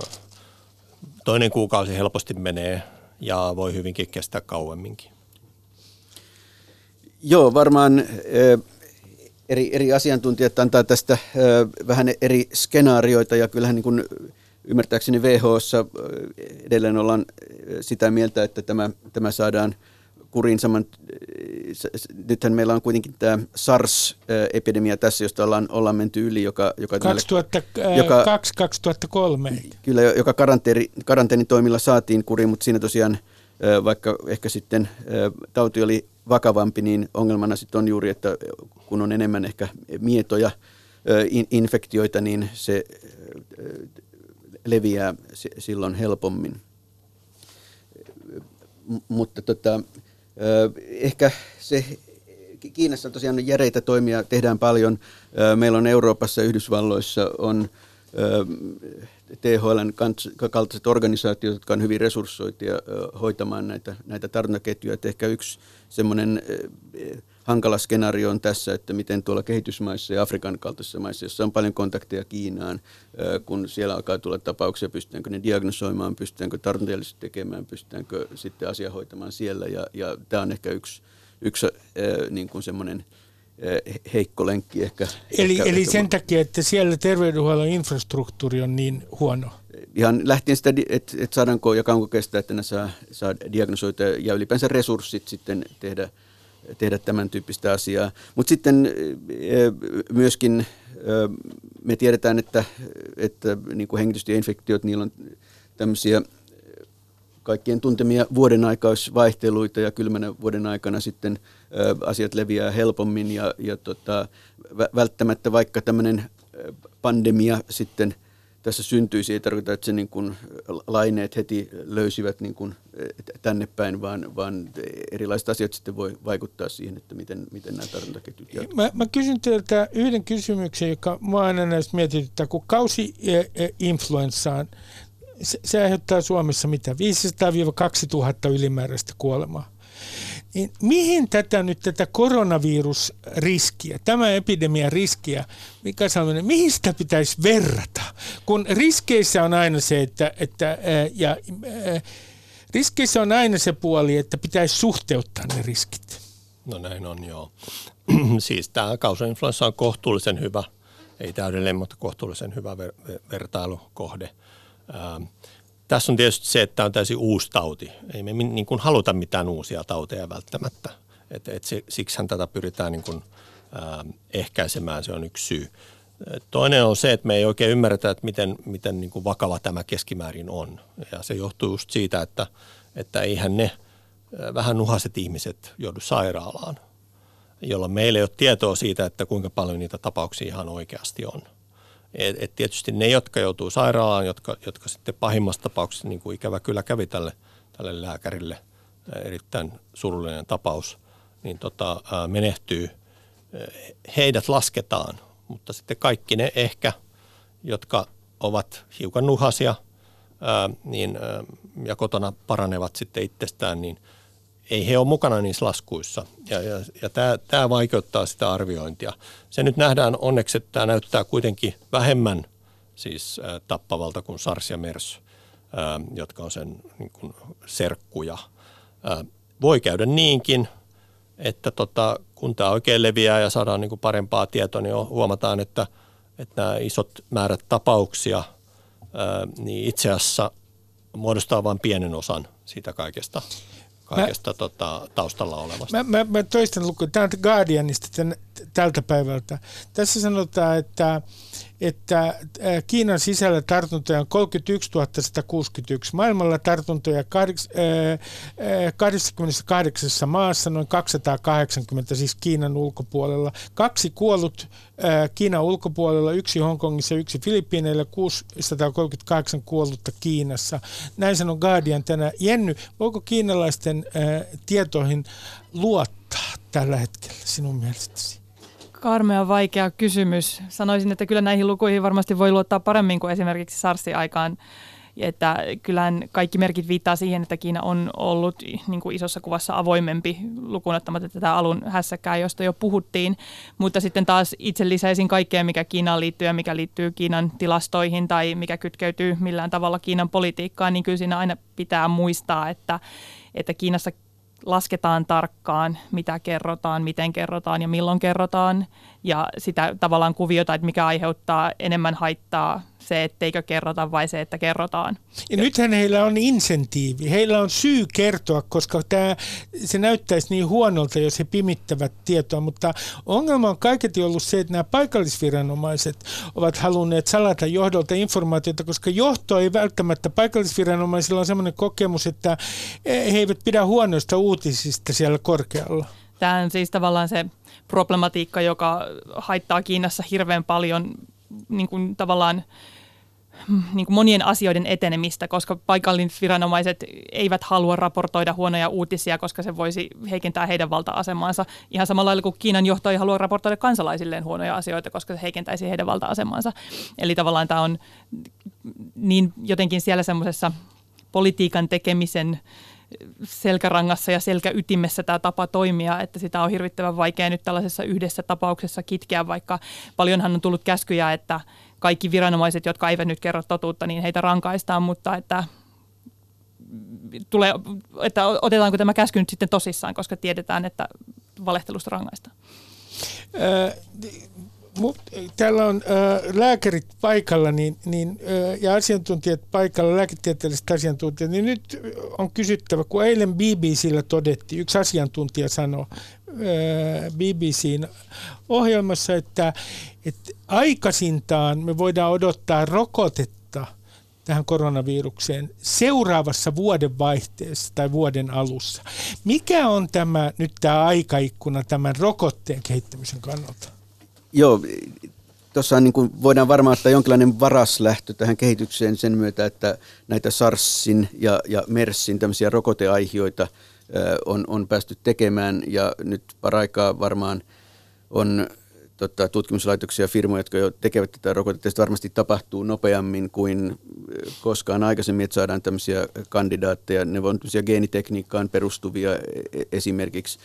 S4: toinen kuukausi helposti menee ja voi hyvinkin kestää kauemminkin.
S5: Joo, varmaan eri, eri asiantuntijat antaa tästä vähän eri skenaarioita ja kyllähän niin kuin ymmärtääkseni WHOssa edelleen ollaan sitä mieltä, että tämä, tämä saadaan – kuriin saman, nythän meillä on kuitenkin tämä SARS-epidemia tässä, josta ollaan, ollaan menty yli, joka... joka
S1: 2002-2003.
S5: Kyllä, joka karanteeni, karanteenitoimilla saatiin kuriin, mutta siinä tosiaan vaikka ehkä sitten tauti oli vakavampi, niin ongelmana sitten on juuri, että kun on enemmän ehkä mietoja infektioita, niin se leviää silloin helpommin. Mutta tota, Ehkä se Kiinassa tosiaan järeitä toimia tehdään paljon. Meillä on Euroopassa Yhdysvalloissa on THLn kaltaiset organisaatiot, jotka on hyvin resurssoituja hoitamaan näitä, näitä tartuntaketjuja. ehkä yksi semmoinen hankala skenaario on tässä, että miten tuolla kehitysmaissa ja Afrikan kaltaisissa maissa, joissa on paljon kontakteja Kiinaan, kun siellä alkaa tulla tapauksia, pystytäänkö ne diagnosoimaan, pystytäänkö tartuntajallisuus tekemään, pystytäänkö sitten asia hoitamaan siellä. Ja, ja tämä on ehkä yksi, yksi niin kuin semmoinen heikko lenkki ehkä.
S1: Eli,
S5: ehkä,
S1: eli sen takia, että siellä terveydenhuollon infrastruktuuri on niin huono?
S5: Ihan lähtien sitä, että et saadaanko ja kauanko kestää, että ne saa, saa diagnosoita ja ylipäänsä resurssit sitten tehdä – tehdä tämän tyyppistä asiaa. Mutta sitten myöskin me tiedetään, että, että niin kuin hengitystieinfektiot, niillä on tämmöisiä kaikkien tuntemia vuoden aikaisvaihteluita ja kylmänä vuoden aikana sitten asiat leviää helpommin ja, ja tota, välttämättä vaikka tämmöinen pandemia sitten – tässä syntyisi, ei tarkoita, että se niin kuin laineet heti löysivät niin kuin tänne päin, vaan, vaan erilaiset asiat sitten voi vaikuttaa siihen, että miten, miten nämä tartuntaketjut jatkuvat.
S1: Mä, mä kysyn teiltä yhden kysymyksen, joka mua aina näistä mietityttää, kun kausi-influenssaan, se, se aiheuttaa Suomessa mitä, 500-2000 ylimääräistä kuolemaa. Niin mihin tätä nyt tätä koronavirusriskiä, tämä epidemian riskiä, mikä sellainen, mihin sitä pitäisi verrata? Kun riskeissä on aina se, että, että ja, riskeissä on aina se puoli, että pitäisi suhteuttaa ne riskit.
S4: No näin on, joo. siis tämä kausainfluenssa on kohtuullisen hyvä, ei täydellinen, mutta kohtuullisen hyvä ver- vertailukohde. Ähm tässä on tietysti se, että tämä on täysin uusi tauti. Ei me niin kuin haluta mitään uusia tauteja välttämättä. Et, et siksihän tätä pyritään niin kuin, äh, ehkäisemään, se on yksi syy. Toinen on se, että me ei oikein ymmärretä, että miten, miten niin kuin vakava tämä keskimäärin on. Ja se johtuu just siitä, että, että eihän ne vähän nuhaset ihmiset joudu sairaalaan, jolloin meillä ei ole tietoa siitä, että kuinka paljon niitä tapauksia ihan oikeasti on. Et, et tietysti ne, jotka joutuu sairaalaan, jotka, jotka sitten pahimmassa tapauksessa, niin kuin ikävä kyllä kävi tälle, tälle lääkärille, erittäin surullinen tapaus, niin tota, menehtyy, heidät lasketaan, mutta sitten kaikki ne ehkä, jotka ovat hiukan nuhasia ää, niin, ää, ja kotona paranevat sitten itsestään, niin ei he ole mukana niissä laskuissa. Ja, ja, ja tämä, tämä vaikeuttaa sitä arviointia. Se nyt nähdään onneksi, että tämä näyttää kuitenkin vähemmän siis ää, tappavalta kuin SARS ja MERS, ää, jotka on sen niin kuin, serkkuja. Ää, voi käydä niinkin, että tota, kun tämä oikein leviää ja saadaan niin kuin parempaa tietoa, niin huomataan, että, että nämä isot määrät tapauksia niin itse asiassa muodostaa vain pienen osan siitä kaikesta kaikesta mä, tota, taustalla olevasta.
S1: Mä, mä, mä toistan luku. Tämä on Guardianista tämän, tältä päivältä. Tässä sanotaan, että että äh, Kiinan sisällä tartuntoja on 31 161. Maailmalla tartuntoja 28 äh, äh, maassa, noin 280 siis Kiinan ulkopuolella. Kaksi kuollut Kiinan ulkopuolella, yksi Hongkongissa, yksi Filippiineillä, 638 kuollutta Kiinassa. Näin sanoi Guardian tänään. Jenny, voiko kiinalaisten tietoihin luottaa tällä hetkellä sinun mielestäsi?
S6: Karmea vaikea kysymys. Sanoisin, että kyllä näihin lukuihin varmasti voi luottaa paremmin kuin esimerkiksi SARSin aikaan. Että kyllähän kaikki merkit viittaa siihen, että Kiina on ollut niin kuin isossa kuvassa avoimempi lukunottamatta tätä alun hässäkää, josta jo puhuttiin. Mutta sitten taas itse lisäisin kaikkea, mikä Kiinaan liittyy ja mikä liittyy Kiinan tilastoihin tai mikä kytkeytyy millään tavalla Kiinan politiikkaan, niin kyllä siinä aina pitää muistaa, että, että Kiinassa lasketaan tarkkaan, mitä kerrotaan, miten kerrotaan ja milloin kerrotaan. Ja sitä tavallaan kuviota, että mikä aiheuttaa enemmän haittaa se, etteikö kerrota vai se, että kerrotaan.
S1: Ja nythän heillä on insentiivi, heillä on syy kertoa, koska tämä, se näyttäisi niin huonolta, jos he pimittävät tietoa, mutta ongelma on kaiketi ollut se, että nämä paikallisviranomaiset ovat halunneet salata johdolta informaatiota, koska johto ei välttämättä, paikallisviranomaisilla on sellainen kokemus, että he eivät pidä huonoista uutisista siellä korkealla.
S6: Tämä on siis tavallaan se problematiikka, joka haittaa Kiinassa hirveän paljon niin kuin tavallaan niin kuin monien asioiden etenemistä, koska paikalliset viranomaiset eivät halua raportoida huonoja uutisia, koska se voisi heikentää heidän valta-asemaansa. Ihan samalla lailla kuin Kiinan johto ei halua raportoida kansalaisilleen huonoja asioita, koska se heikentäisi heidän valta-asemaansa. Eli tavallaan tämä on niin jotenkin siellä semmoisessa politiikan tekemisen selkärangassa ja selkäytimessä tämä tapa toimia, että sitä on hirvittävän vaikea nyt tällaisessa yhdessä tapauksessa kitkeä, vaikka paljonhan on tullut käskyjä, että kaikki viranomaiset, jotka eivät nyt kerro totuutta, niin heitä rankaistaan, mutta että tulee, että otetaanko tämä käsky nyt sitten tosissaan, koska tiedetään, että valehtelusta rangaistaan.
S1: Täällä on äh, lääkärit paikalla niin, niin, äh, ja asiantuntijat paikalla, lääketieteelliset asiantuntijat, niin nyt on kysyttävä, kun eilen BBCllä todettiin, yksi asiantuntija sanoi äh, BBCn ohjelmassa, että, että aikaisintaan me voidaan odottaa rokotetta tähän koronavirukseen seuraavassa vuodenvaihteessa tai vuoden alussa. Mikä on tämä nyt tämä aikaikkuna tämän rokotteen kehittämisen kannalta?
S5: Joo, tuossa niin kuin voidaan varmaan ottaa jonkinlainen varaslähtö tähän kehitykseen sen myötä, että näitä SARSin ja, ja MERSin tämmöisiä rokoteaihioita on, on päästy tekemään ja nyt paraikaa varmaan on tota, tutkimuslaitoksia ja firmoja, jotka jo tekevät tätä rokotetta. Sitä varmasti tapahtuu nopeammin kuin koskaan aikaisemmin, että saadaan tämmöisiä kandidaatteja. Ne on tämmöisiä geenitekniikkaan perustuvia e-, esimerkiksi.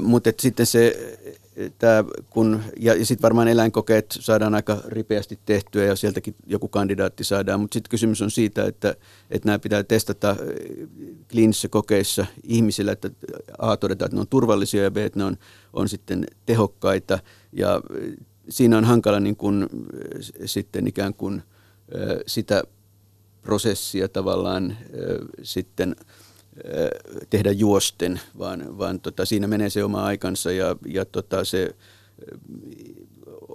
S5: Mutta sitten se Tää, kun, ja, ja sitten varmaan eläinkokeet saadaan aika ripeästi tehtyä ja sieltäkin joku kandidaatti saadaan, mutta sitten kysymys on siitä, että, että nämä pitää testata kliinisissä kokeissa ihmisillä, että A todetaan, että ne on turvallisia ja B, että ne on, on sitten tehokkaita. Ja siinä on hankala niin kuin, sitten ikään kuin sitä prosessia tavallaan sitten – tehdä juosten, vaan, vaan tota, siinä menee se oma aikansa ja, ja tota, se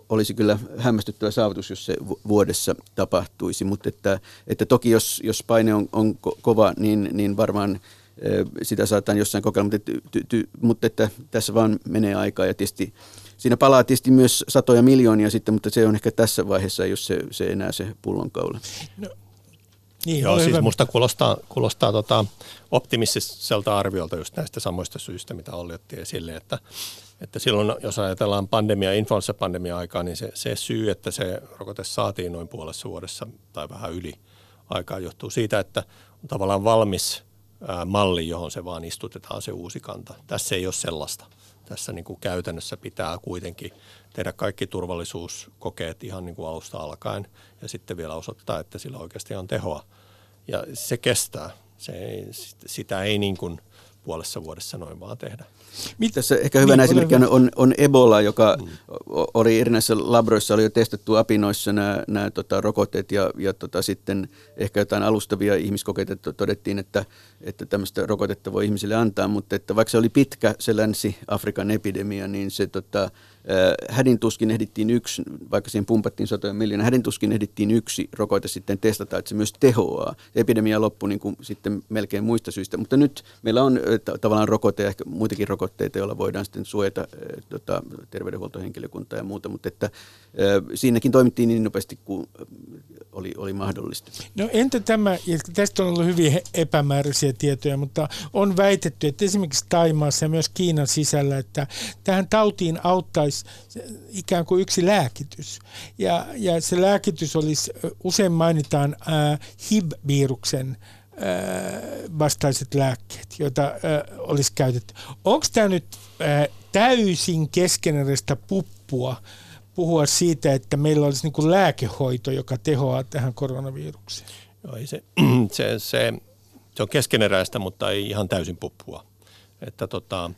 S5: olisi kyllä hämmästyttävä saavutus, jos se vuodessa tapahtuisi, mutta että, että toki jos, jos paine on, on kova, niin, niin varmaan sitä saataan jossain kokeilla, mutta, ty, ty, mutta että tässä vaan menee aikaa ja tietysti siinä palaa tietysti myös satoja miljoonia sitten, mutta se on ehkä tässä vaiheessa, jos se, se enää se pullonkaula. No,
S1: Niin,
S4: Joo, siis
S1: hyvä.
S4: musta kuulostaa, kuulostaa tota optimistiselta arviolta just näistä samoista syistä, mitä Olli otti esille, että, että silloin, jos ajatellaan pandemia, influenssapandemia aikaa, niin se, se syy, että se rokote saatiin noin puolessa vuodessa tai vähän yli aikaa, johtuu siitä, että on tavallaan valmis ää, malli, johon se vaan istutetaan se uusi kanta. Tässä ei ole sellaista. Tässä niin kuin käytännössä pitää kuitenkin tehdä kaikki turvallisuuskokeet ihan niin kuin alusta alkaen ja sitten vielä osoittaa, että sillä oikeasti on tehoa. Ja se kestää. Se ei, sitä ei niin kuin puolessa vuodessa noin vaan tehdä.
S1: Mit,
S5: Tässä ehkä hyvänä
S1: Niin,
S5: esimerkkinä on, on Ebola, joka mm. oli erinäisissä labroissa, oli jo testattu apinoissa nämä, nämä tota, rokotteet ja, ja tota, sitten ehkä jotain alustavia ihmiskokeita todettiin, että, että tämmöistä rokotetta voi ihmisille antaa, mutta että vaikka se oli pitkä se länsi-Afrikan epidemia, niin se tota, hädin tuskin ehdittiin yksi, vaikka siihen pumpattiin satoja miljoonaa, hädin tuskin ehdittiin yksi rokote sitten testata, että se myös tehoaa. Epidemia loppui niin kuin sitten melkein muista syistä, mutta nyt meillä on t- tavallaan rokote ja ehkä muitakin rokotteita, joilla voidaan sitten suojata äh, tota, terveydenhuoltohenkilökuntaa ja muuta, mutta että äh, siinäkin toimittiin niin nopeasti kuin oli, oli mahdollista.
S1: No entä tämä, tästä on ollut hyvin epämääräisiä tietoja, mutta on väitetty, että esimerkiksi Taimaassa ja myös Kiinan sisällä, että tähän tautiin auttaisi ikään kuin yksi lääkitys. Ja, ja se lääkitys olisi, usein mainitaan äh, HIV-viruksen vastaiset lääkkeet, joita äh, olisi käytetty. Onko tämä nyt äh, täysin keskeneräistä puppua puhua siitä, että meillä olisi niin lääkehoito, joka tehoaa tähän koronavirukseen?
S4: Joo, ei se, se, se, se on keskeneräistä, mutta ei ihan täysin puppua. Että tota,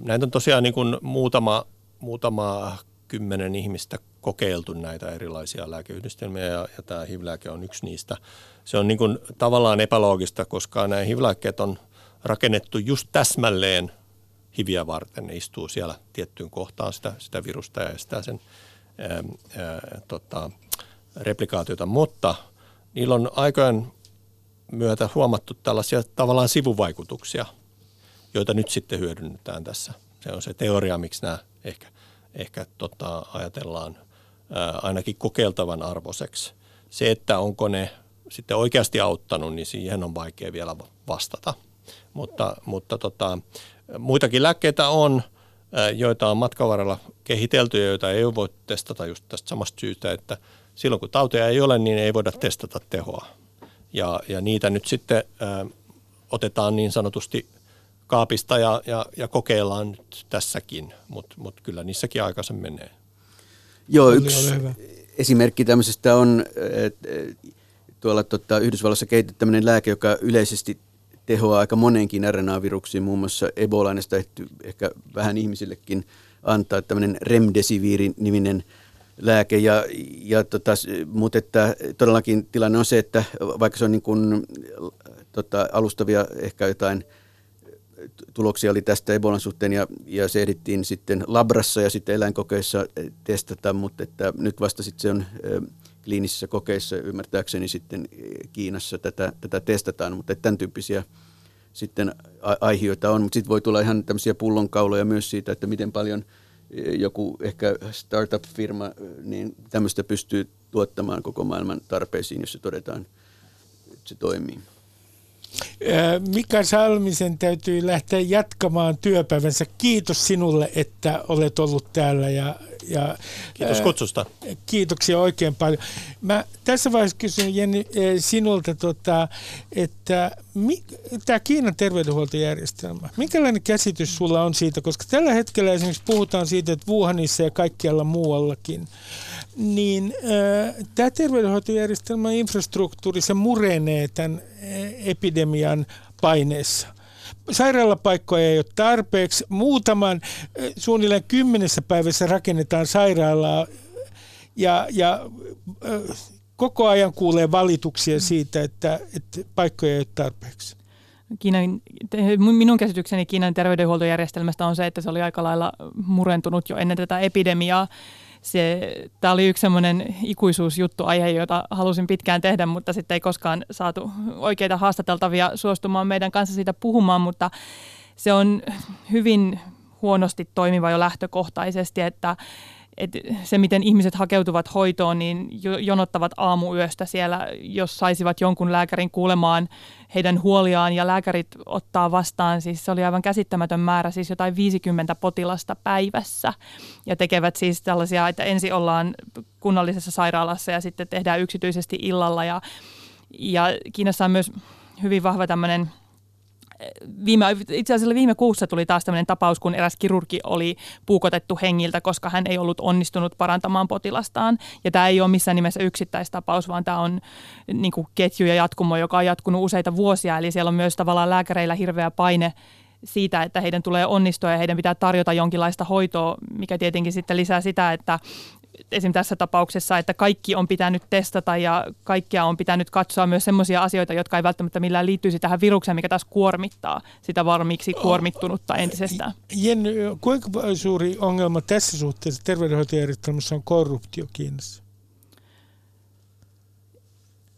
S4: näitä on tosiaan niin kuin muutama, muutama kymmenen ihmistä kokeiltu näitä erilaisia lääkeyhdistelmiä ja, ja tämä HIV-lääke on yksi niistä. Se on niin kuin tavallaan epäloogista, koska nämä HIV-lääkkeet on rakennettu just täsmälleen hiviä varten. Ne istuu siellä tiettyyn kohtaan sitä, sitä virusta ja estää sen ää, ää, tota, replikaatiota, mutta niillä on aikojen myötä huomattu tällaisia tavallaan sivuvaikutuksia, joita nyt sitten hyödynnetään tässä. Se on se teoria, miksi nämä ehkä, ehkä tota, ajatellaan ää, ainakin kokeiltavan arvoiseksi. Se, että onko ne sitten oikeasti auttanut, niin siihen on vaikea vielä vastata. Mutta, mutta tota, muitakin lääkkeitä on, joita on matkan varrella kehitelty ja joita ei voi testata just tästä samasta syystä, että silloin kun tauteja ei ole, niin ei voida testata tehoa. Ja, ja niitä nyt sitten ä, otetaan niin sanotusti kaapista ja, ja, ja kokeillaan nyt tässäkin, mutta mut kyllä niissäkin aikaisemmin menee.
S5: Joo, yksi esimerkki tämmöisestä on, että tuolla tota, Yhdysvalloissa kehitetty tämmöinen lääke, joka yleisesti tehoaa aika moneenkin RNA-viruksiin, muun muassa Ebola, sitä ehkä vähän ihmisillekin antaa tämmöinen Remdesivir-niminen lääke. Ja, ja tota, mutta että todellakin tilanne on se, että vaikka se on niin kuin, tota, alustavia ehkä jotain tuloksia oli tästä Ebolan suhteen ja, ja se ehdittiin sitten labrassa ja sitten eläinkokeissa testata, mutta että nyt vasta sitten se on kliinisissä kokeissa ymmärtääkseni sitten Kiinassa tätä, tätä testataan, mutta tämän tyyppisiä sitten aiheita on, mutta sitten voi tulla ihan tämmöisiä pullonkauloja myös siitä, että miten paljon joku ehkä startup-firma niin tämmöistä pystyy tuottamaan koko maailman tarpeisiin, jos se todetaan, että se toimii.
S1: Mika Salmisen täytyy lähteä jatkamaan työpäivänsä. Kiitos sinulle, että olet ollut täällä. Ja, ja,
S4: Kiitos kutsusta.
S1: Kiitoksia oikein paljon. Mä tässä vaiheessa kysyn Jenni sinulta, tota, että mi, tämä Kiinan terveydenhuoltojärjestelmä, minkälainen käsitys sulla on siitä? Koska tällä hetkellä esimerkiksi puhutaan siitä, että Wuhanissa ja kaikkialla muuallakin niin äh, tämä terveydenhoitojärjestelmän infrastruktuuri, se murenee tämän epidemian paineessa. Sairaalapaikkoja ei ole tarpeeksi. Muutaman, suunnilleen kymmenessä päivässä rakennetaan sairaalaa ja, ja äh, koko ajan kuulee valituksia siitä, että, että paikkoja ei ole tarpeeksi.
S6: Kiinan, minun käsitykseni Kiinan terveydenhuoltojärjestelmästä on se, että se oli aika lailla murentunut jo ennen tätä epidemiaa se, tämä oli yksi semmoinen ikuisuusjuttu aihe, jota halusin pitkään tehdä, mutta sitten ei koskaan saatu oikeita haastateltavia suostumaan meidän kanssa siitä puhumaan, mutta se on hyvin huonosti toimiva jo lähtökohtaisesti, että et se, miten ihmiset hakeutuvat hoitoon, niin jonottavat aamuyöstä siellä, jos saisivat jonkun lääkärin kuulemaan heidän huoliaan ja lääkärit ottaa vastaan. Siis se oli aivan käsittämätön määrä, siis jotain 50 potilasta päivässä ja tekevät siis tällaisia, että ensin ollaan kunnallisessa sairaalassa ja sitten tehdään yksityisesti illalla ja, ja Kiinassa on myös hyvin vahva tämmöinen – viime, itse asiassa viime kuussa tuli taas tämmöinen tapaus, kun eräs kirurgi oli puukotettu hengiltä, koska hän ei ollut onnistunut parantamaan potilastaan. Ja tämä ei ole missään nimessä yksittäistapaus, vaan tämä on niin kuin ketju ja jatkumo, joka on jatkunut useita vuosia. Eli siellä on myös tavallaan lääkäreillä hirveä paine siitä, että heidän tulee onnistua ja heidän pitää tarjota jonkinlaista hoitoa, mikä tietenkin sitten lisää sitä, että esim. tässä tapauksessa, että kaikki on pitänyt testata ja kaikkia on pitänyt katsoa myös sellaisia asioita, jotka ei välttämättä millään liittyisi tähän virukseen, mikä taas kuormittaa sitä valmiiksi kuormittunutta entisestään.
S1: Jenny, kuinka suuri ongelma tässä suhteessa terveydenhoitojärjestelmässä on korruptio Kiinassa?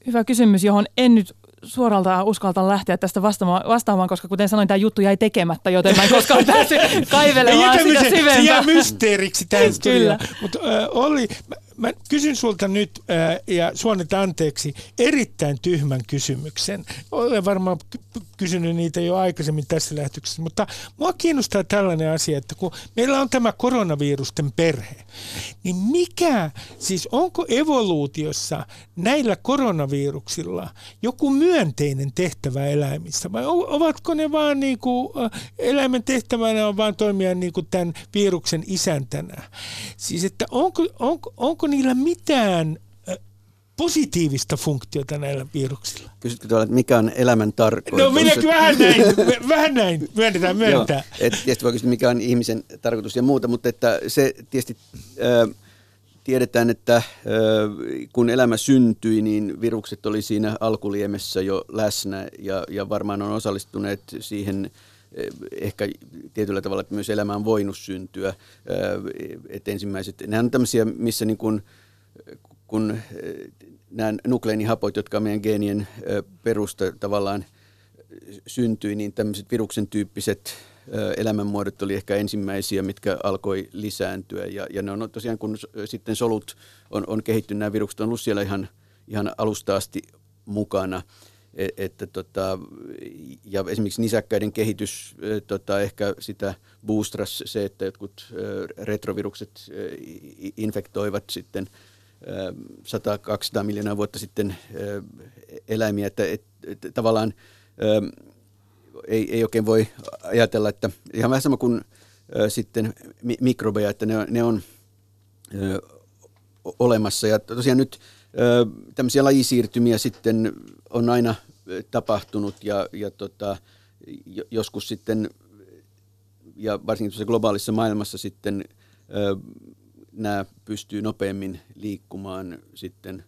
S6: Hyvä kysymys, johon en nyt suoralta uskalta lähteä tästä vastaamaan, vastaamaan, koska kuten sanoin, tämä juttu jäi tekemättä, joten mä en koskaan päässyt kaivelemaan sitä syvempää. Se
S1: jää mysteeriksi tähän Kyllä. Mutta äh, Olli, mä, mä kysyn sulta nyt, äh, ja suonnet anteeksi, erittäin tyhmän kysymyksen. Olen varmaan kysynyt niitä jo aikaisemmin tässä lähetyksessä, mutta mua kiinnostaa tällainen asia, että kun meillä on tämä koronavirusten perhe, niin mikä, siis onko evoluutiossa näillä koronaviruksilla joku myönteinen tehtävä eläimissä vai ovatko ne vaan niin kuin, eläimen tehtävänä on vaan toimia niin kuin tämän viruksen isäntänä? Siis että onko, onko, onko niillä mitään positiivista funktiota näillä viruksilla.
S5: Kysytkö tuolla, että mikä on elämän tarkoitus?
S1: No minäkin vähän näin, vähän näin, myönnetään, myönnetään.
S5: Joo, et tietysti voi kysyä, mikä on ihmisen tarkoitus ja muuta, mutta että se tietysti äh, tiedetään, että äh, kun elämä syntyi, niin virukset oli siinä alkuliemessä jo läsnä ja, ja varmaan on osallistuneet siihen ehkä tietyllä tavalla, että myös elämä on voinut syntyä. Että ensimmäiset, nämä on tämmöisiä, missä niin kuin, kun nämä nukleinihapot, jotka meidän geenien perusta tavallaan syntyi, niin tämmöiset viruksen tyyppiset elämänmuodot oli ehkä ensimmäisiä, mitkä alkoi lisääntyä. Ja, ja ne on tosiaan, kun sitten solut on, on kehittynyt, nämä virukset on ollut siellä ihan, ihan alusta asti mukana. Et, että tota, ja esimerkiksi nisäkkäiden kehitys tota, ehkä sitä boostras se, että jotkut retrovirukset infektoivat sitten – 100-200 miljoonaa vuotta sitten eläimiä, että, että, tavallaan ei, ei oikein voi ajatella, että ihan vähän sama kuin sitten mikrobeja, että ne on, ne on olemassa. Ja tosiaan nyt tämmöisiä lajisiirtymiä sitten on aina tapahtunut ja, ja tota, joskus sitten, ja varsinkin globaalissa maailmassa sitten nämä pystyy nopeammin liikkumaan sitten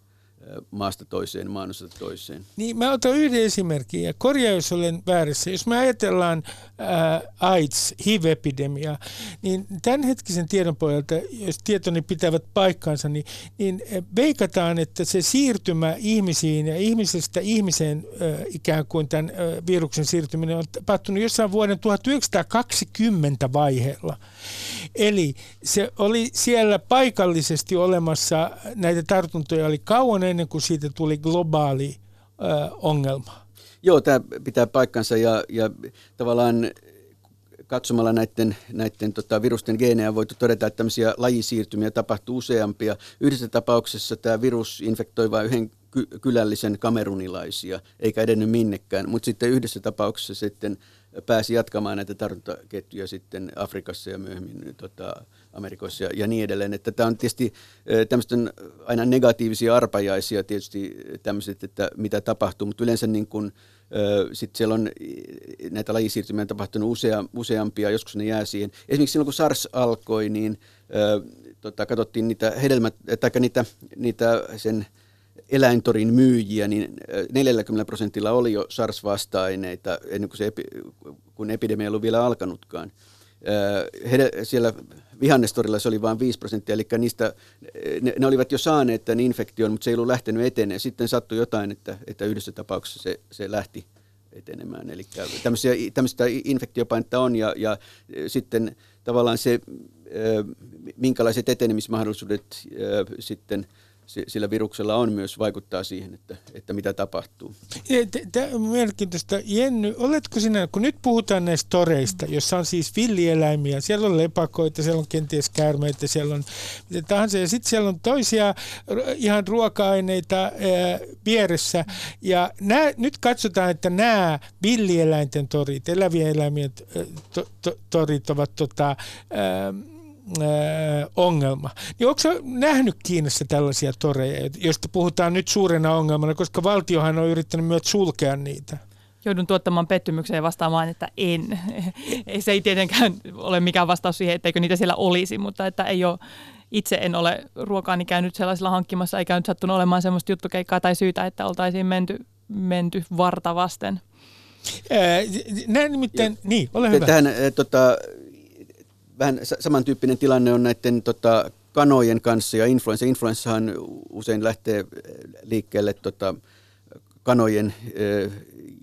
S5: maasta toiseen, maanosasta toiseen.
S1: Niin, mä otan yhden esimerkin ja korjaa, jos olen väärässä. Jos me ajatellaan ää, AIDS, HIV-epidemia, niin tämänhetkisen tiedon pohjalta, jos tietoni pitävät paikkansa, niin, niin veikataan, että se siirtymä ihmisiin ja ihmisestä ihmiseen ää, ikään kuin tämän ää, viruksen siirtyminen on tapahtunut jossain vuoden 1920 vaiheella. Eli se oli siellä paikallisesti olemassa, näitä tartuntoja oli kauan ennen kuin siitä tuli globaali ö, ongelma.
S5: Joo, tämä pitää paikkansa ja, ja tavallaan katsomalla näiden, näiden tota, virusten geenejä on voitu todeta, että tämmöisiä lajisiirtymiä tapahtuu useampia. Yhdessä tapauksessa tämä virus infektoi vain yhden ky- kylällisen kamerunilaisia, eikä edennyt minnekään, mutta sitten yhdessä tapauksessa sitten pääsi jatkamaan näitä tartuntaketjuja sitten Afrikassa ja myöhemmin tota, Amerikoissa ja, ja niin edelleen. Että tämä on tietysti tämmöisten aina negatiivisia arpajaisia tietysti tämmöiset, että mitä tapahtuu, mutta yleensä niin kuin, sitten siellä on näitä lajisiirtymiä tapahtunut usea, useampia, joskus ne jää siihen. Esimerkiksi silloin kun SARS alkoi, niin tota, katsottiin niitä hedelmät, tai niitä, niitä sen eläintorin myyjiä, niin 40 prosentilla oli jo SARS-vasta-aineita ennen kuin se epi, kun epidemia ei ollut vielä alkanutkaan. He, siellä vihannestorilla se oli vain 5 prosenttia, eli niistä, ne, ne olivat jo saaneet tämän infektion, mutta se ei ollut lähtenyt eteneen. Sitten sattui jotain, että, että yhdessä tapauksessa se, se lähti etenemään. Eli tämmöisiä, tämmöistä infektiopainetta on ja, ja sitten tavallaan se, minkälaiset etenemismahdollisuudet sitten – sillä viruksella on myös vaikuttaa siihen, että, että mitä tapahtuu.
S1: Tämä on mielenkiintoista. Jenny, oletko sinä, kun nyt puhutaan näistä toreista, jossa on siis villieläimiä, siellä on lepakoita, siellä on kenties käärmeitä, siellä on mitä tahansa, ja sitten siellä on toisia ihan ruoka-aineita ää, vieressä, ja nää, nyt katsotaan, että nämä villieläinten torit, elävien eläimien to, to, torit ovat tota, ää, ongelma. Niin onko nähnyt Kiinassa tällaisia toreja, joista puhutaan nyt suurena ongelmana, koska valtiohan on yrittänyt myös sulkea niitä?
S6: Joudun tuottamaan pettymykseen ja vastaamaan, että en. se ei tietenkään ole mikään vastaus siihen, etteikö niitä siellä olisi, mutta että ei ole, itse en ole ruokaani käynyt sellaisella hankkimassa, eikä nyt sattunut olemaan sellaista juttukeikkaa tai syytä, että oltaisiin menty, menty varta vasten.
S1: Näin nimittäin, ja, niin, ole hyvä.
S5: Tähän, tota, vähän samantyyppinen tilanne on näiden tota, kanojen kanssa ja influenssa. Influenssahan usein lähtee eh, liikkeelle tota, kanojen eh,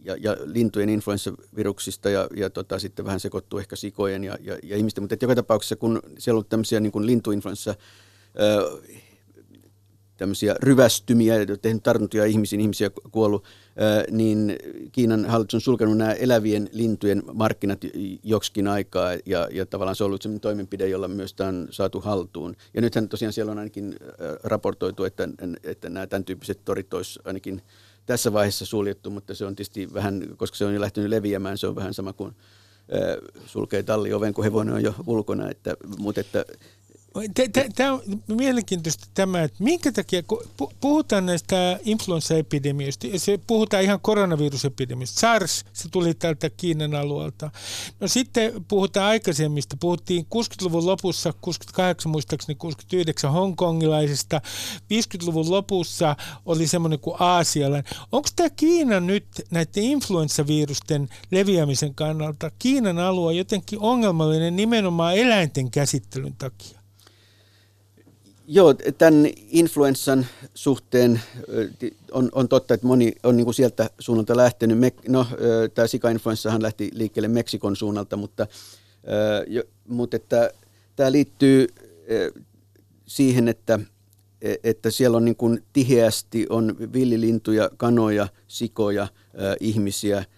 S5: ja, ja lintujen influenssaviruksista ja, ja tota, sitten vähän sekoittuu ehkä sikojen ja, ja, ja ihmisten. Mutta joka tapauksessa, kun siellä on tämmöisiä niin kuin lintuinfluenssa eh, tämmöisiä ryvästymiä, tehnyt tartuntoja ihmisiin, ihmisiä kuollut, niin Kiinan hallitus on sulkenut nämä elävien lintujen markkinat joksikin aikaa ja, ja tavallaan se on ollut sellainen toimenpide, jolla myös tämä on saatu haltuun. Ja nythän tosiaan siellä on ainakin raportoitu, että, että nämä tämän tyyppiset torit olisi ainakin tässä vaiheessa suljettu, mutta se on tietysti vähän, koska se on jo lähtenyt leviämään, se on vähän sama kuin sulkee tallioven, kun hevonen on jo ulkona. Että, mutta että
S1: Tämä on mielenkiintoista tämä, että minkä takia, kun puhutaan näistä influenssaepidemioista, se puhutaan ihan koronavirusepidemioista. SARS, se tuli tältä Kiinan alueelta. No sitten puhutaan aikaisemmista, puhuttiin 60-luvun lopussa, 68 muistaakseni 69 hongkongilaisista, 50-luvun lopussa oli semmoinen kuin aasialainen. Onko tämä Kiina nyt näiden influenssavirusten leviämisen kannalta, Kiinan alue jotenkin ongelmallinen nimenomaan eläinten käsittelyn takia?
S5: Joo, tämän influenssan suhteen on, on totta, että moni on niin kuin sieltä suunnalta lähtenyt. Me, no, tämä sika-influenssahan lähti liikkeelle Meksikon suunnalta, mutta, mutta että, tämä liittyy siihen, että, että siellä on niin kuin tiheästi on villilintuja, kanoja, sikoja, ihmisiä –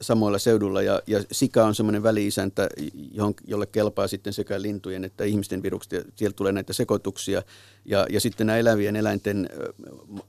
S5: samoilla seudulla. Ja, ja sika on semmoinen väliisäntä, johon, jolle kelpaa sitten sekä lintujen että ihmisten virukset ja sieltä tulee näitä sekoituksia ja, ja sitten nämä elävien eläinten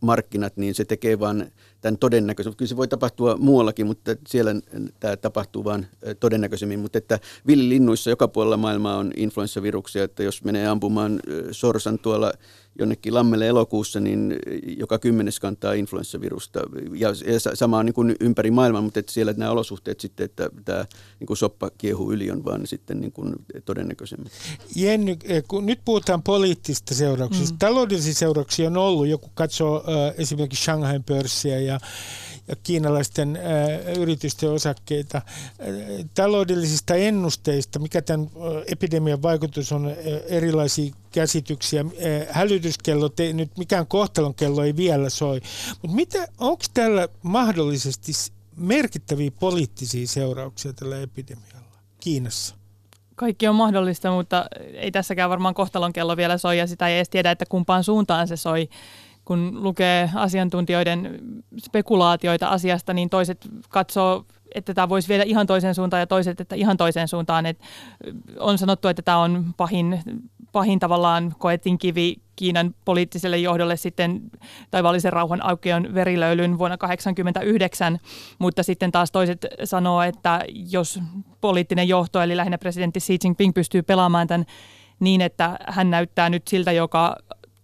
S5: markkinat, niin se tekee vain tämän todennäköisen. Kyllä se voi tapahtua muuallakin, mutta siellä tämä tapahtuu vain todennäköisemmin. Mutta että villilinnuissa joka puolella maailmaa on influenssaviruksia, että jos menee ampumaan sorsan tuolla jonnekin lammelle elokuussa, niin joka kymmenes kantaa influenssavirusta. Ja, ja sama on niin kuin ympäri maailmaa, mutta että siellä nämä olosuhteet sitten, että tämä niin kuin soppa kiehuu yli on vaan sitten niin kuin todennäköisemmin.
S1: Jenny, eh, kun nyt puhutaan poliittista seurauksista, mm. taloudellisia seurauksia on ollut, joku katsoo äh, esimerkiksi Shanghain pörssiä ja ja kiinalaisten äh, yritysten osakkeita. Äh, taloudellisista ennusteista, mikä tämän epidemian vaikutus on, äh, erilaisia käsityksiä. Äh, hälytyskello, te, nyt mikään kohtalon kello ei vielä soi. Mutta mitä, onko tällä mahdollisesti merkittäviä poliittisia seurauksia tällä epidemialla Kiinassa?
S6: Kaikki on mahdollista, mutta ei tässäkään varmaan kohtalon kello vielä soi ja sitä ei edes tiedä, että kumpaan suuntaan se soi. Kun lukee asiantuntijoiden spekulaatioita asiasta, niin toiset katsoo, että tämä voisi viedä ihan toiseen suuntaan ja toiset, että ihan toiseen suuntaan. Et on sanottu, että tämä on pahin, pahin tavallaan koetin kivi Kiinan poliittiselle johdolle sitten taivaallisen rauhan aukeon verilöylyn vuonna 1989, mutta sitten taas toiset sanoo, että jos poliittinen johto, eli lähinnä presidentti Xi Jinping pystyy pelaamaan tämän niin, että hän näyttää nyt siltä, joka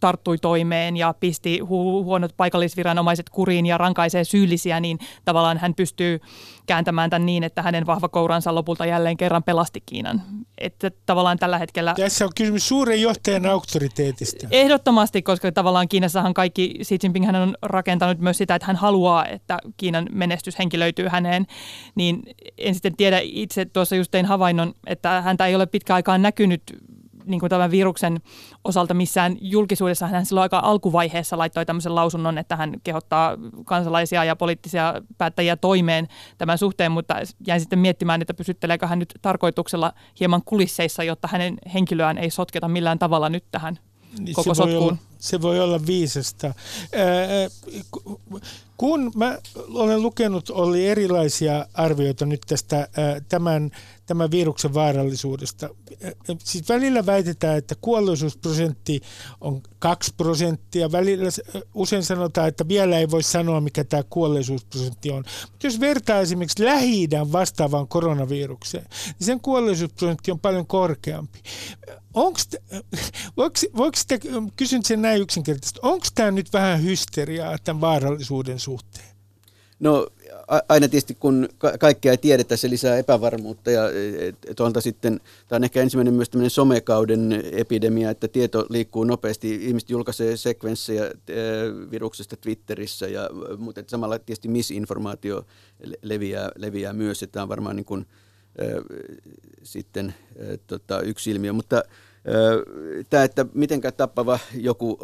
S6: tarttui toimeen ja pisti hu- huonot paikallisviranomaiset kuriin ja rankaisee syyllisiä, niin tavallaan hän pystyy kääntämään tämän niin, että hänen vahva kouransa lopulta jälleen kerran pelasti Kiinan. Että tavallaan tällä hetkellä...
S1: Tässä on kysymys suuren johtajan auktoriteetista.
S6: Ehdottomasti, koska tavallaan Kiinassahan kaikki, Xi Jinping hän on rakentanut myös sitä, että hän haluaa, että Kiinan menestys henkilöityy häneen. Niin en sitten tiedä, itse tuossa just tein havainnon, että häntä ei ole pitkä aikaan näkynyt niin kuin tämän viruksen osalta missään julkisuudessa. Hän silloin aika alkuvaiheessa laittoi tämmöisen lausunnon, että hän kehottaa kansalaisia ja poliittisia päättäjiä toimeen tämän suhteen, mutta jäin sitten miettimään, että pysytteleekö hän nyt tarkoituksella hieman kulisseissa, jotta hänen henkilöään ei sotketa millään tavalla nyt tähän niin koko
S1: se
S6: sotkuun.
S1: Voi olla, se voi olla viisasta. Kun mä olen lukenut, oli erilaisia arvioita nyt tästä tämän, tämän viruksen vaarallisuudesta. Siis välillä väitetään, että kuolleisuusprosentti on 2 prosenttia. Välillä usein sanotaan, että vielä ei voi sanoa, mikä tämä kuolleisuusprosentti on. Mutta jos vertaa esimerkiksi lähi vastaavaan koronavirukseen, niin sen kuolleisuusprosentti on paljon korkeampi. Onko, voiko, te, kysyn sen näin yksinkertaisesti, onko tämä nyt vähän hysteriaa tämän vaarallisuuden suhteen?
S5: No aina tietysti kun kaikkea ei tiedetä, se lisää epävarmuutta ja tuolta sitten, tämä on ehkä ensimmäinen myös tämmöinen somekauden epidemia, että tieto liikkuu nopeasti. Ihmiset julkaisee sekvenssejä viruksesta Twitterissä, ja, mutta samalla tietysti misinformaatio leviää, leviää myös, että tämä on varmaan niin kuin, sitten tota, yksi ilmiö. Mutta tämä, että mitenkä tappava joku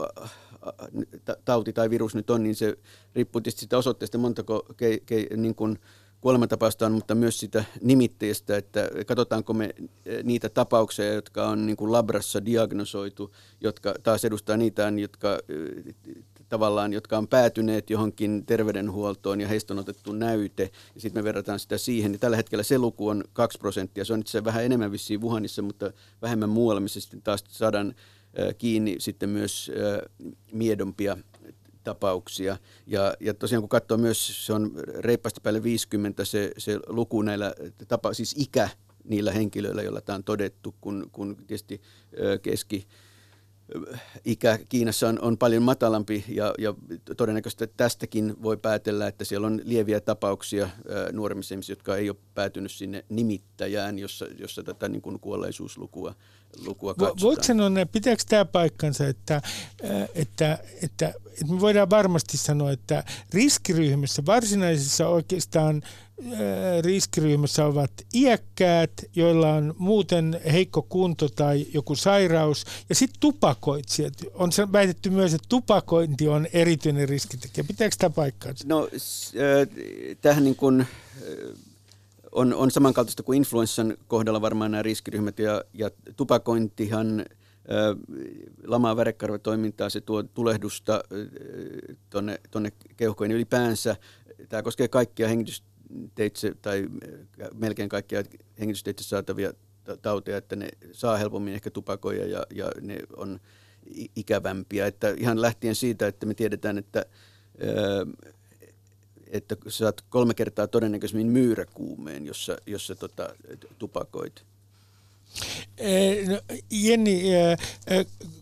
S5: tauti tai virus nyt on, niin se riippuu tietysti sitä osoitteesta, montako ke, ke, niin kuin kuolemantapausta on, mutta myös sitä nimitteestä, että katsotaanko me niitä tapauksia, jotka on niin kuin labrassa diagnosoitu, jotka taas edustaa niitä, jotka tavallaan, jotka on päätyneet johonkin terveydenhuoltoon ja heistä on otettu näyte, ja sitten me verrataan sitä siihen, niin tällä hetkellä se luku on 2 prosenttia. Se on itse vähän enemmän vissiin Wuhanissa, mutta vähemmän muualla, missä sitten taas saadaan kiinni sitten myös miedompia tapauksia. Ja, ja tosiaan kun katsoo myös, se on reippaasti päälle 50 se, se luku näillä, tapa, siis ikä niillä henkilöillä, joilla tämä on todettu, kun, kun tietysti keski, ikä Kiinassa on, on paljon matalampi ja, ja todennäköisesti tästäkin voi päätellä, että siellä on lieviä tapauksia nuoremmissa ihmisissä, jotka ei ole päätynyt sinne nimittäjään, jossa, jossa tätä niin kuin kuolleisuuslukua lukua katsotaan.
S1: Voitko sanoa, pitääkö tämä paikkansa, että, että, että, että me voidaan varmasti sanoa, että riskiryhmässä, varsinaisessa oikeastaan riskiryhmässä ovat iäkkäät, joilla on muuten heikko kunto tai joku sairaus, ja sitten tupakoitsijat. On väitetty myös, että tupakointi on erityinen riskitekijä. Pitääkö tämä paikkaansa?
S5: No, tähän niin kuin, on, on samankaltaista kuin influenssan kohdalla varmaan nämä riskiryhmät, ja, ja tupakointihan lamaa värekarvatoimintaa, se tuo tulehdusta tuonne tonne keuhkoihin ylipäänsä. Tämä koskee kaikkia hengitysteitse tai melkein kaikkia hengitysteitse saatavia tauteja, että ne saa helpommin ehkä tupakoja ja, ja ne on ikävämpiä. Että ihan lähtien siitä, että me tiedetään, että että saat kolme kertaa todennäköisemmin myyräkuumeen, jossa, jossa tota, tupakoit.
S1: No, Jenni,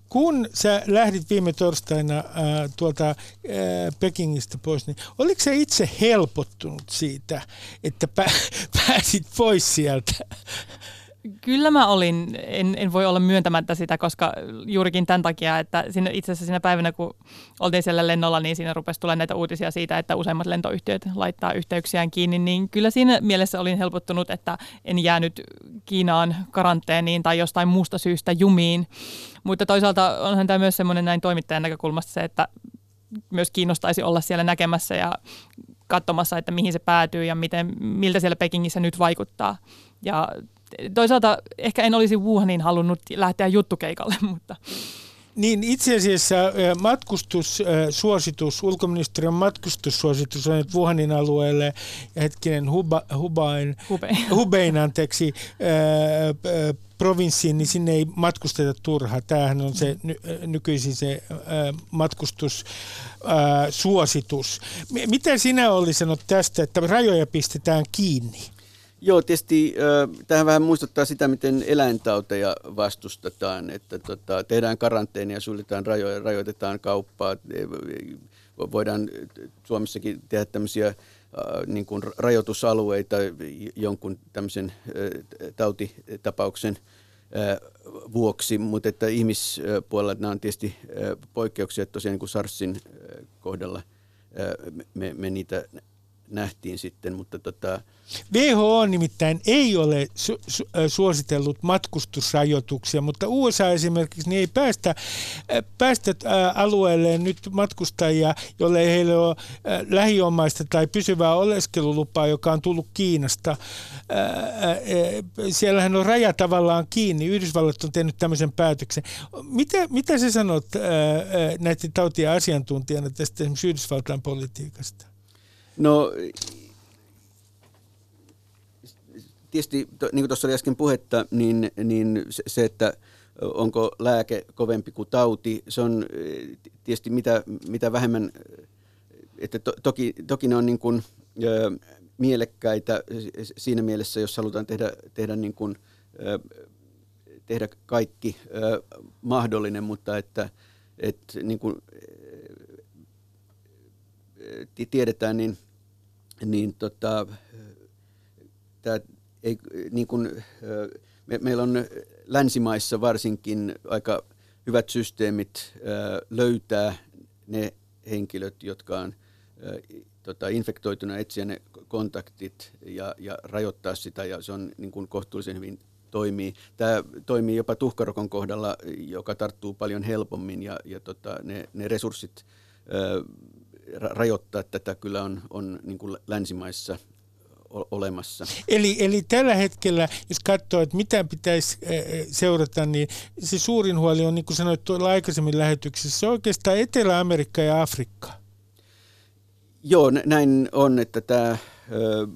S1: kun sä lähdit viime torstaina tuolta Pekingistä pois, niin oliko se itse helpottunut siitä, että pääsit pois sieltä?
S6: Kyllä mä olin, en, en voi olla myöntämättä sitä, koska juurikin tämän takia, että siinä, itse asiassa siinä päivänä, kun oltiin siellä lennolla, niin siinä rupesi tulemaan näitä uutisia siitä, että useimmat lentoyhtiöt laittaa yhteyksiään kiinni, niin kyllä siinä mielessä olin helpottunut, että en jäänyt Kiinaan karanteeniin tai jostain muusta syystä jumiin. Mutta toisaalta onhan tämä myös semmoinen näin toimittajan näkökulmasta se, että myös kiinnostaisi olla siellä näkemässä ja katsomassa, että mihin se päätyy ja miten, miltä siellä Pekingissä nyt vaikuttaa. Ja toisaalta ehkä en olisi Wuhanin halunnut lähteä juttukeikalle, mutta...
S1: Niin itse asiassa matkustussuositus, ulkoministeriön matkustussuositus on, että Wuhanin alueelle ja hetkinen Huba, Hubain,
S6: Hubein.
S1: Hubein anteeksi, ää, provinssiin, niin sinne ei matkusteta turhaa. Tämähän on se ny, nykyisin se ää, matkustussuositus. Mitä sinä oli sanonut tästä, että rajoja pistetään kiinni?
S5: Joo, tietysti tähän vähän muistuttaa sitä, miten eläintauteja vastustetaan, että tota, tehdään karanteenia, suljetaan rajoja, rajoitetaan kauppaa, e, voidaan Suomessakin tehdä tämmöisiä niin kuin rajoitusalueita jonkun tämmöisen tautitapauksen vuoksi, mutta että ihmispuolella nämä on tietysti poikkeuksia, että tosiaan niin kuin SARSin kohdalla me, me niitä nähtiin sitten, mutta tota,
S1: WHO nimittäin ei ole su- su- suositellut matkustusrajoituksia, mutta USA esimerkiksi niin ei päästä, päästä alueelle nyt matkustajia, jolle ei heille ole lähiomaista tai pysyvää oleskelulupaa, joka on tullut Kiinasta. Siellähän on raja tavallaan kiinni. Yhdysvallat on tehnyt tämmöisen päätöksen. Mitä, mitä sä sanot näiden tautien asiantuntijana tästä esimerkiksi Yhdysvaltain politiikasta?
S5: No tietysti, niin kuin tuossa oli äsken puhetta, niin, niin se, se, että onko lääke kovempi kuin tauti, se on tietysti mitä, mitä vähemmän, että to, toki, toki ne on niin kuin, ö, mielekkäitä siinä mielessä, jos halutaan tehdä, tehdä, niin kuin, ö, tehdä kaikki ö, mahdollinen, mutta että, että niin kuin, tiedetään, niin, niin tota, tämä ei, niin kuin, me, meillä on länsimaissa varsinkin aika hyvät systeemit löytää ne henkilöt, jotka on tota, infektoituna, etsiä ne kontaktit ja, ja rajoittaa sitä, ja se on niin kuin kohtuullisen hyvin toimii. Tämä toimii jopa tuhkarokon kohdalla, joka tarttuu paljon helpommin, ja, ja tota, ne, ne resurssit ö, rajoittaa tätä kyllä on, on niin kuin länsimaissa olemassa.
S1: Eli, eli tällä hetkellä, jos katsoo, että mitä pitäisi seurata, niin se suurin huoli on, niin kuin sanoit tuolla aikaisemmin lähetyksessä, se on oikeastaan Etelä-Amerikka ja Afrikka.
S5: Joo, näin on, että tämä... Ö,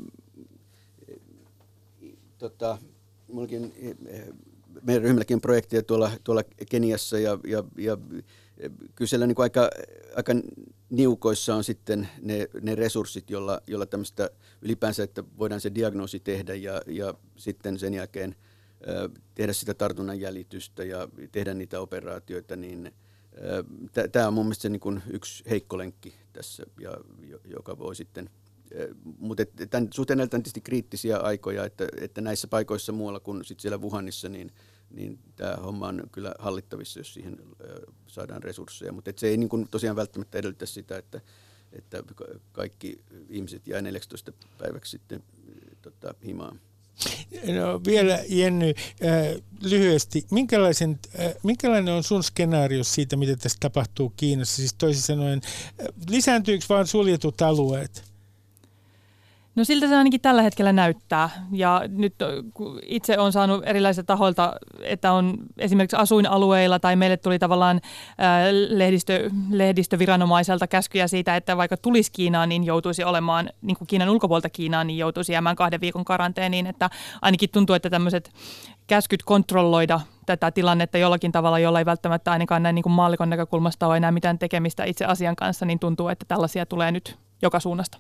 S5: tota, mullakin, meidän ryhmälläkin projekteja tuolla, tuolla Keniassa ja, ja, ja kyllä siellä niin aika, aika niukoissa on sitten ne, ne resurssit, jolla, jolla tämmöistä ylipäänsä, että voidaan se diagnoosi tehdä ja, ja sitten sen jälkeen ö, tehdä sitä tartunnan jäljitystä ja tehdä niitä operaatioita, niin tämä on mun mielestä se niin kuin yksi heikko lenkki tässä, ja, joka voi sitten mutta tämän suhteen on tietysti kriittisiä aikoja, että, että näissä paikoissa muualla kuin sit siellä Wuhanissa, niin, niin tämä homma on kyllä hallittavissa, jos siihen saadaan resursseja. Mutta se ei niin kuin tosiaan välttämättä edellytä sitä, että, että kaikki ihmiset jää 14 päiväksi sitten tota, himaan.
S1: No, vielä Jenny, äh, lyhyesti, minkälaisen, äh, minkälainen on sun skenaario siitä, mitä tässä tapahtuu Kiinassa? Siis toisin sanoen, äh, lisääntyykö vain suljetut alueet?
S6: No siltä se ainakin tällä hetkellä näyttää. Ja nyt itse on saanut erilaisilta tahoilta, että on esimerkiksi asuinalueilla tai meille tuli tavallaan lehdistö, lehdistöviranomaiselta käskyjä siitä, että vaikka tulisi Kiinaan, niin joutuisi olemaan, niin kuin Kiinan ulkopuolta Kiinaan, niin joutuisi jäämään kahden viikon karanteeniin. Että ainakin tuntuu, että tämmöiset käskyt kontrolloida tätä tilannetta jollakin tavalla, jolla ei välttämättä ainakaan näin niin kuin maallikon näkökulmasta ole enää mitään tekemistä itse asian kanssa, niin tuntuu, että tällaisia tulee nyt joka suunnasta.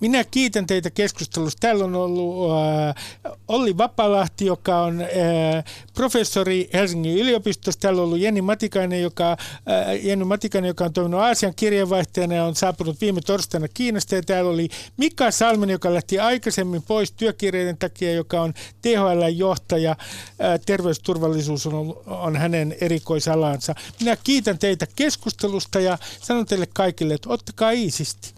S1: Minä kiitän teitä keskustelusta. Täällä on ollut äh, Olli Vapalahti, joka on äh, professori Helsingin yliopistossa. Täällä on ollut Jenni Matikainen, joka, äh, Jenny Matikainen, joka on toiminut Aasian kirjeenvaihtajana ja on saapunut viime torstaina Kiinasta. Ja täällä oli Mika Salmen, joka lähti aikaisemmin pois työkirjeiden takia, joka on THL-johtaja. Äh, terveysturvallisuus on, on hänen erikoisalansa. Minä kiitän teitä keskustelusta ja sanon teille kaikille, että ottakaa iisisti.